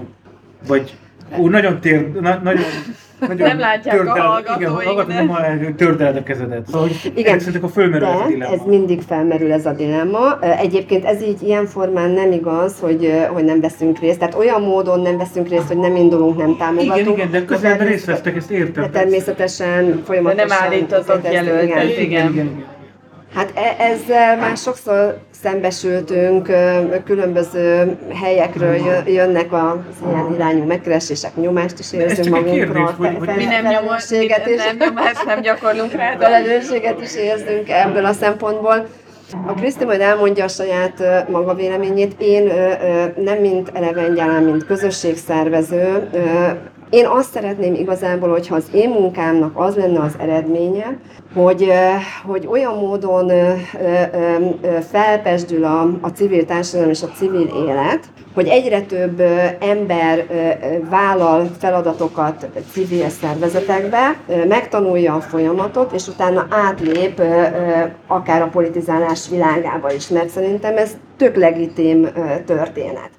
Vagy úgy nagyon tér, na, nagyon, nagyon Nem látják a tördeled- hallgatóink, Igen, a hallgatók de- nem hallják, tördeled a kezedet. Szóval, hogy Igen, akkor fölmerül ez a De dilemma. ez mindig felmerül ez a dilemma. Egyébként ez így ilyen formán nem igaz, hogy, hogy nem veszünk részt. Tehát olyan módon nem veszünk részt, hogy nem indulunk, nem támogatunk. Igen, igen, de közelben természet- részt vesztek, ezt értem. De természetesen De folyamatosan... nem állítotok ezt- jelöltet, igen. igen. igen. Hát e- ezzel már sokszor szembesültünk, különböző helyekről jö- jönnek az ilyen irányú megkeresések, nyomást is érzünk kérdés, hogy- hogy- Mi nem nyomos, mi nem nyomást nem gyakorlunk rá, felelősséget is érzünk ebből a szempontból. A Kriszti majd elmondja a saját maga véleményét. Én nem mint Eleven Gyalán, mint közösségszervező, Én azt szeretném igazából, hogyha az én munkámnak az lenne az eredménye, hogy, hogy olyan módon felpesdül a, a civil társadalom és a civil élet, hogy egyre több ember vállal feladatokat civil szervezetekbe, megtanulja a folyamatot, és utána átlép akár a politizálás világába is, mert szerintem ez tök legitim történet.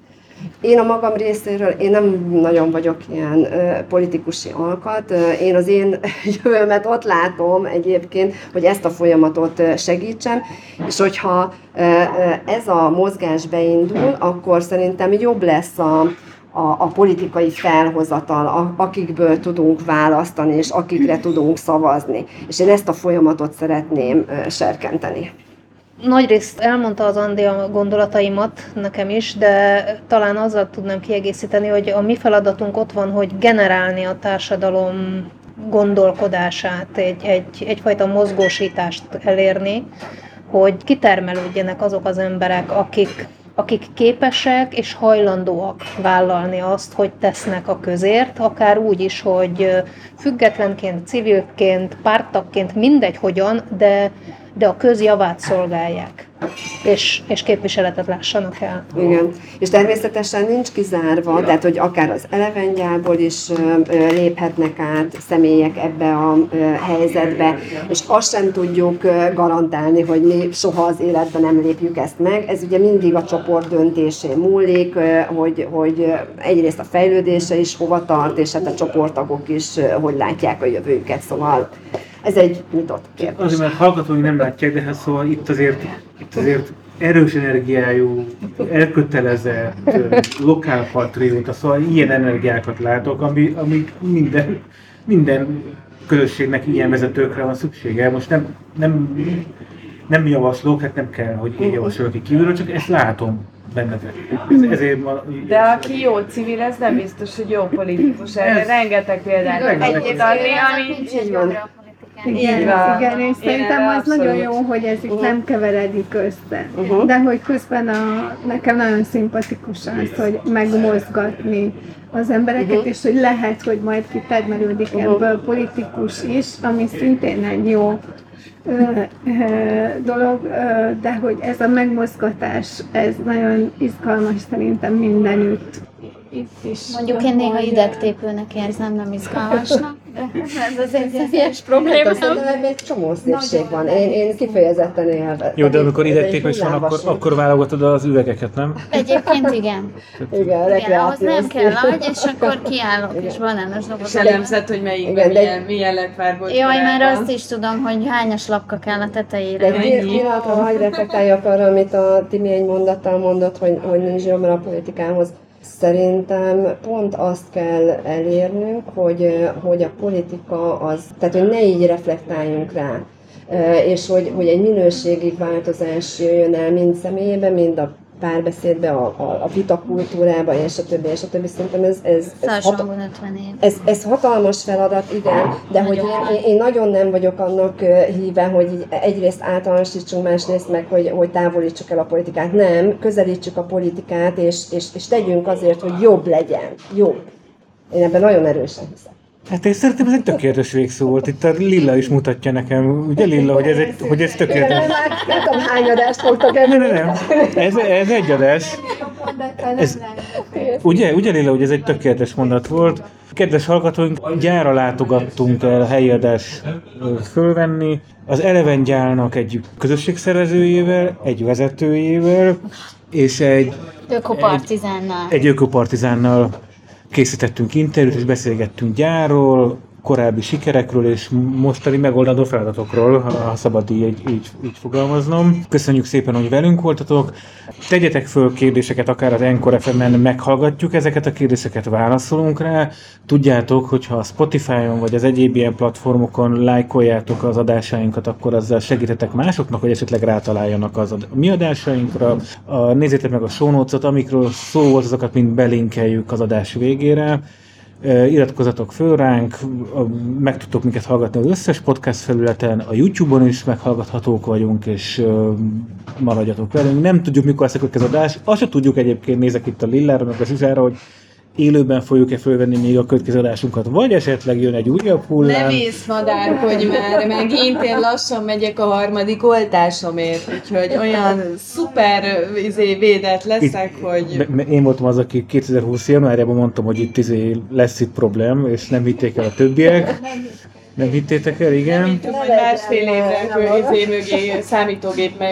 Én a magam részéről, én nem nagyon vagyok ilyen ö, politikusi alkat. Én az én <laughs> jövőmet ott látom egyébként, hogy ezt a folyamatot segítsem, és hogyha ö, ez a mozgás beindul, akkor szerintem jobb lesz a, a, a politikai felhozatal, a, akikből tudunk választani, és akikre tudunk szavazni. És én ezt a folyamatot szeretném ö, serkenteni. Nagyrészt elmondta az Andi a gondolataimat nekem is, de talán azzal tudnám kiegészíteni, hogy a mi feladatunk ott van, hogy generálni a társadalom gondolkodását, egy, egy, egyfajta mozgósítást elérni, hogy kitermelődjenek azok az emberek, akik, akik képesek és hajlandóak vállalni azt, hogy tesznek a közért, akár úgy is, hogy függetlenként, civilként, pártakként, mindegy hogyan, de de a közjavát szolgálják, és, és képviseletet lássanak el. Igen, és természetesen nincs kizárva, tehát hogy akár az elevengyából is léphetnek át személyek ebbe a helyzetbe, és azt sem tudjuk garantálni, hogy mi soha az életben nem lépjük ezt meg. Ez ugye mindig a csoport döntésén múlik, hogy, hogy egyrészt a fejlődése is hova tart, és hát a csoporttagok is hogy látják a jövőket, szóval ez egy nyitott kérdés. Azért, mert hallgatói nem látják, de hát szóval itt azért, itt azért erős energiájú, elkötelezett, lokálpatrióta, szóval ilyen energiákat látok, ami, ami minden, minden közösségnek ilyen vezetőkre van szüksége. Most nem, nem, nem javaslok, hát nem kell, hogy én javasolok ki kívülről, csak ezt látom bennetek. Ez, ezért ma, De aki jó civil, ez nem biztos, hogy jó politikus. Erre rengeteg példát tudok adni, ami nincs egy Igen, van. igen, és Én szerintem az nagyon jó, abszolút. hogy ez itt nem keveredik össze. Uh-huh. De hogy közben a, nekem nagyon szimpatikus az, hogy megmozgatni az embereket, Uh-huh. és hogy lehet, hogy majd kitermelődik Uh-huh. ebből politikus is, ami szintén egy jó ö, ö, dolog, ö, de hogy ez a megmozgatás, ez nagyon izgalmas szerintem mindenütt. Itt is. Mondjuk én néha idegtépőnek érzem, nem izgalmasnak, de ez azért személyes Hát probléma. szerintem egy csomó szépség van. Én, én kifejezetten élve. Jó, de amikor egy idegtépés van, akkor, akkor válogatod az üvegeket, nem? Egyébként igen. Igen, Igen, ahhoz nem kell agy, és akkor kiállok, és banános és dolgok. elemzed, hogy melyikben Igen, de- milyen, milyen lekvár volt Jaj, már korábban. azt is tudom, hogy hányas lapka kell a De tetejére. egy Ennyi. pillanatra hagyj reflektáljak arra, amit a Timi egy mondattal mondott, hogy, hogy nincs jobbra a politikához. Szerintem pont azt kell elérnünk, hogy, hogy a politika az, tehát hogy ne így reflektáljunk rá, és hogy, hogy egy minőségi változás jöjjön el mind személyében, mind a párbeszédbe, a, a, a vitakultúrába, és a többi, és a többi. Szerintem ez, ez, ez, hat, Szarsangon 50 év. ez, ez hatalmas feladat, igen, de hogy én, én, én nagyon nem vagyok annak híve, hogy egyrészt általánosítsunk, másrészt meg, hogy, hogy távolítsuk el a politikát. Nem, közelítsük a politikát, és, és, és tegyünk azért, hogy jobb legyen. Jobb. Én ebben nagyon erősen hiszem. Hát én szerintem ez egy tökéletes végszó volt. Itt a Lilla is mutatja nekem, ugye Lilla, hogy ez, egy, hogy ez tökéletes. Nem tudom, hány adást fogtok Nem, ebben. nem, nem. Ez, ez egy adás. Ez, ugye, ugye Lilla, hogy ez egy tökéletes mondat volt. Kedves hallgatóink, gyára látogattunk el a helyi adás ö, fölvenni. Az Eleven gyárnak egy közösségszervezőjével, egy vezetőjével, és egy Ökopartizánnal. egy ökopartizánnal készítettünk interjút, és beszélgettünk gyárról, korábbi sikerekről és mostani megoldandó feladatokról, ha szabad így, így, így fogalmaznom. Köszönjük szépen, hogy velünk voltatok. Tegyetek föl kérdéseket, akár az Encore FM-en meghallgatjuk ezeket a kérdéseket, válaszolunk rá. Tudjátok, hogyha a Spotify-on vagy az egyéb ilyen platformokon lájkoljátok az adásainkat, akkor azzal segítetek másoknak, hogy esetleg rátaláljanak az ad- mi adásainkra. A, nézzétek meg a show amikről szó volt, azokat mind belinkeljük az adás végére. Ö, Iratkozzatok föl ránk, meg tudtok minket hallgatni az összes podcast felületen, a YouTube-on is meghallgathatók vagyunk, és maradjatok velünk. Nem tudjuk, mikor lesz a következő adás, azt se tudjuk egyébként, nézek itt a Lillára, meg a Zsuzsára, hogy élőben fogjuk-e fölvenni még a következő adásunkat, vagy esetleg jön egy újabb hullám. Nem ész madár, hogy már megint én lassan megyek a harmadik oltásomért, úgyhogy olyan szuper izé, védett leszek, hogy... M- m- én voltam az, aki 2020 januárjában mondtam, hogy itt izé lesz itt problém, és nem hitték el a többiek. Nem hittétek el, igen. Csak majd másfél évre izé mögé, számítógép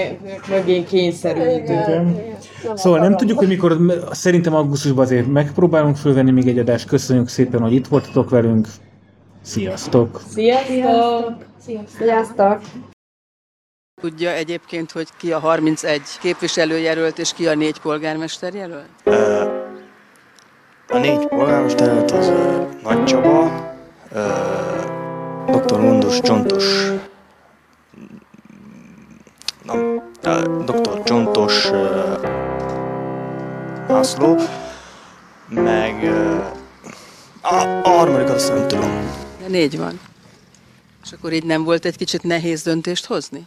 mögé kényszerültünk. Igen. Szóval nem tudjuk, hogy mikor, szerintem augusztusban azért megpróbálunk fölvenni még egy adást. Köszönjük szépen, hogy itt voltatok velünk. Sziasztok! Sziasztok! Sziasztok! Tudja egyébként, hogy ki a 31 képviselőjelölt és ki a négy polgármester jelölt? A négy polgármester az Nagy Csaba, dr. Mundos Csontos, nem, ö, dr. Csontos ö, László, meg ö, a, a harmadikat azt nem tudom. De négy van. És akkor így nem volt egy kicsit nehéz döntést hozni?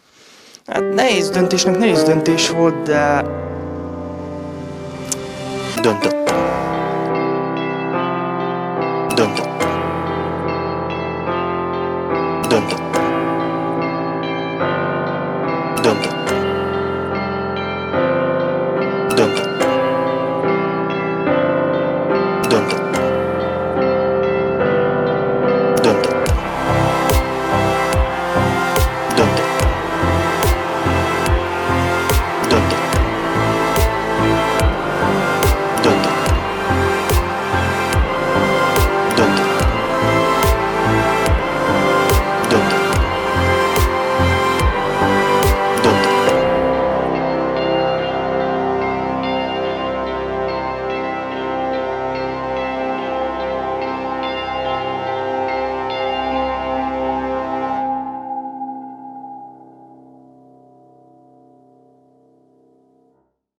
Hát nehéz döntésnek nehéz döntés volt, de döntött.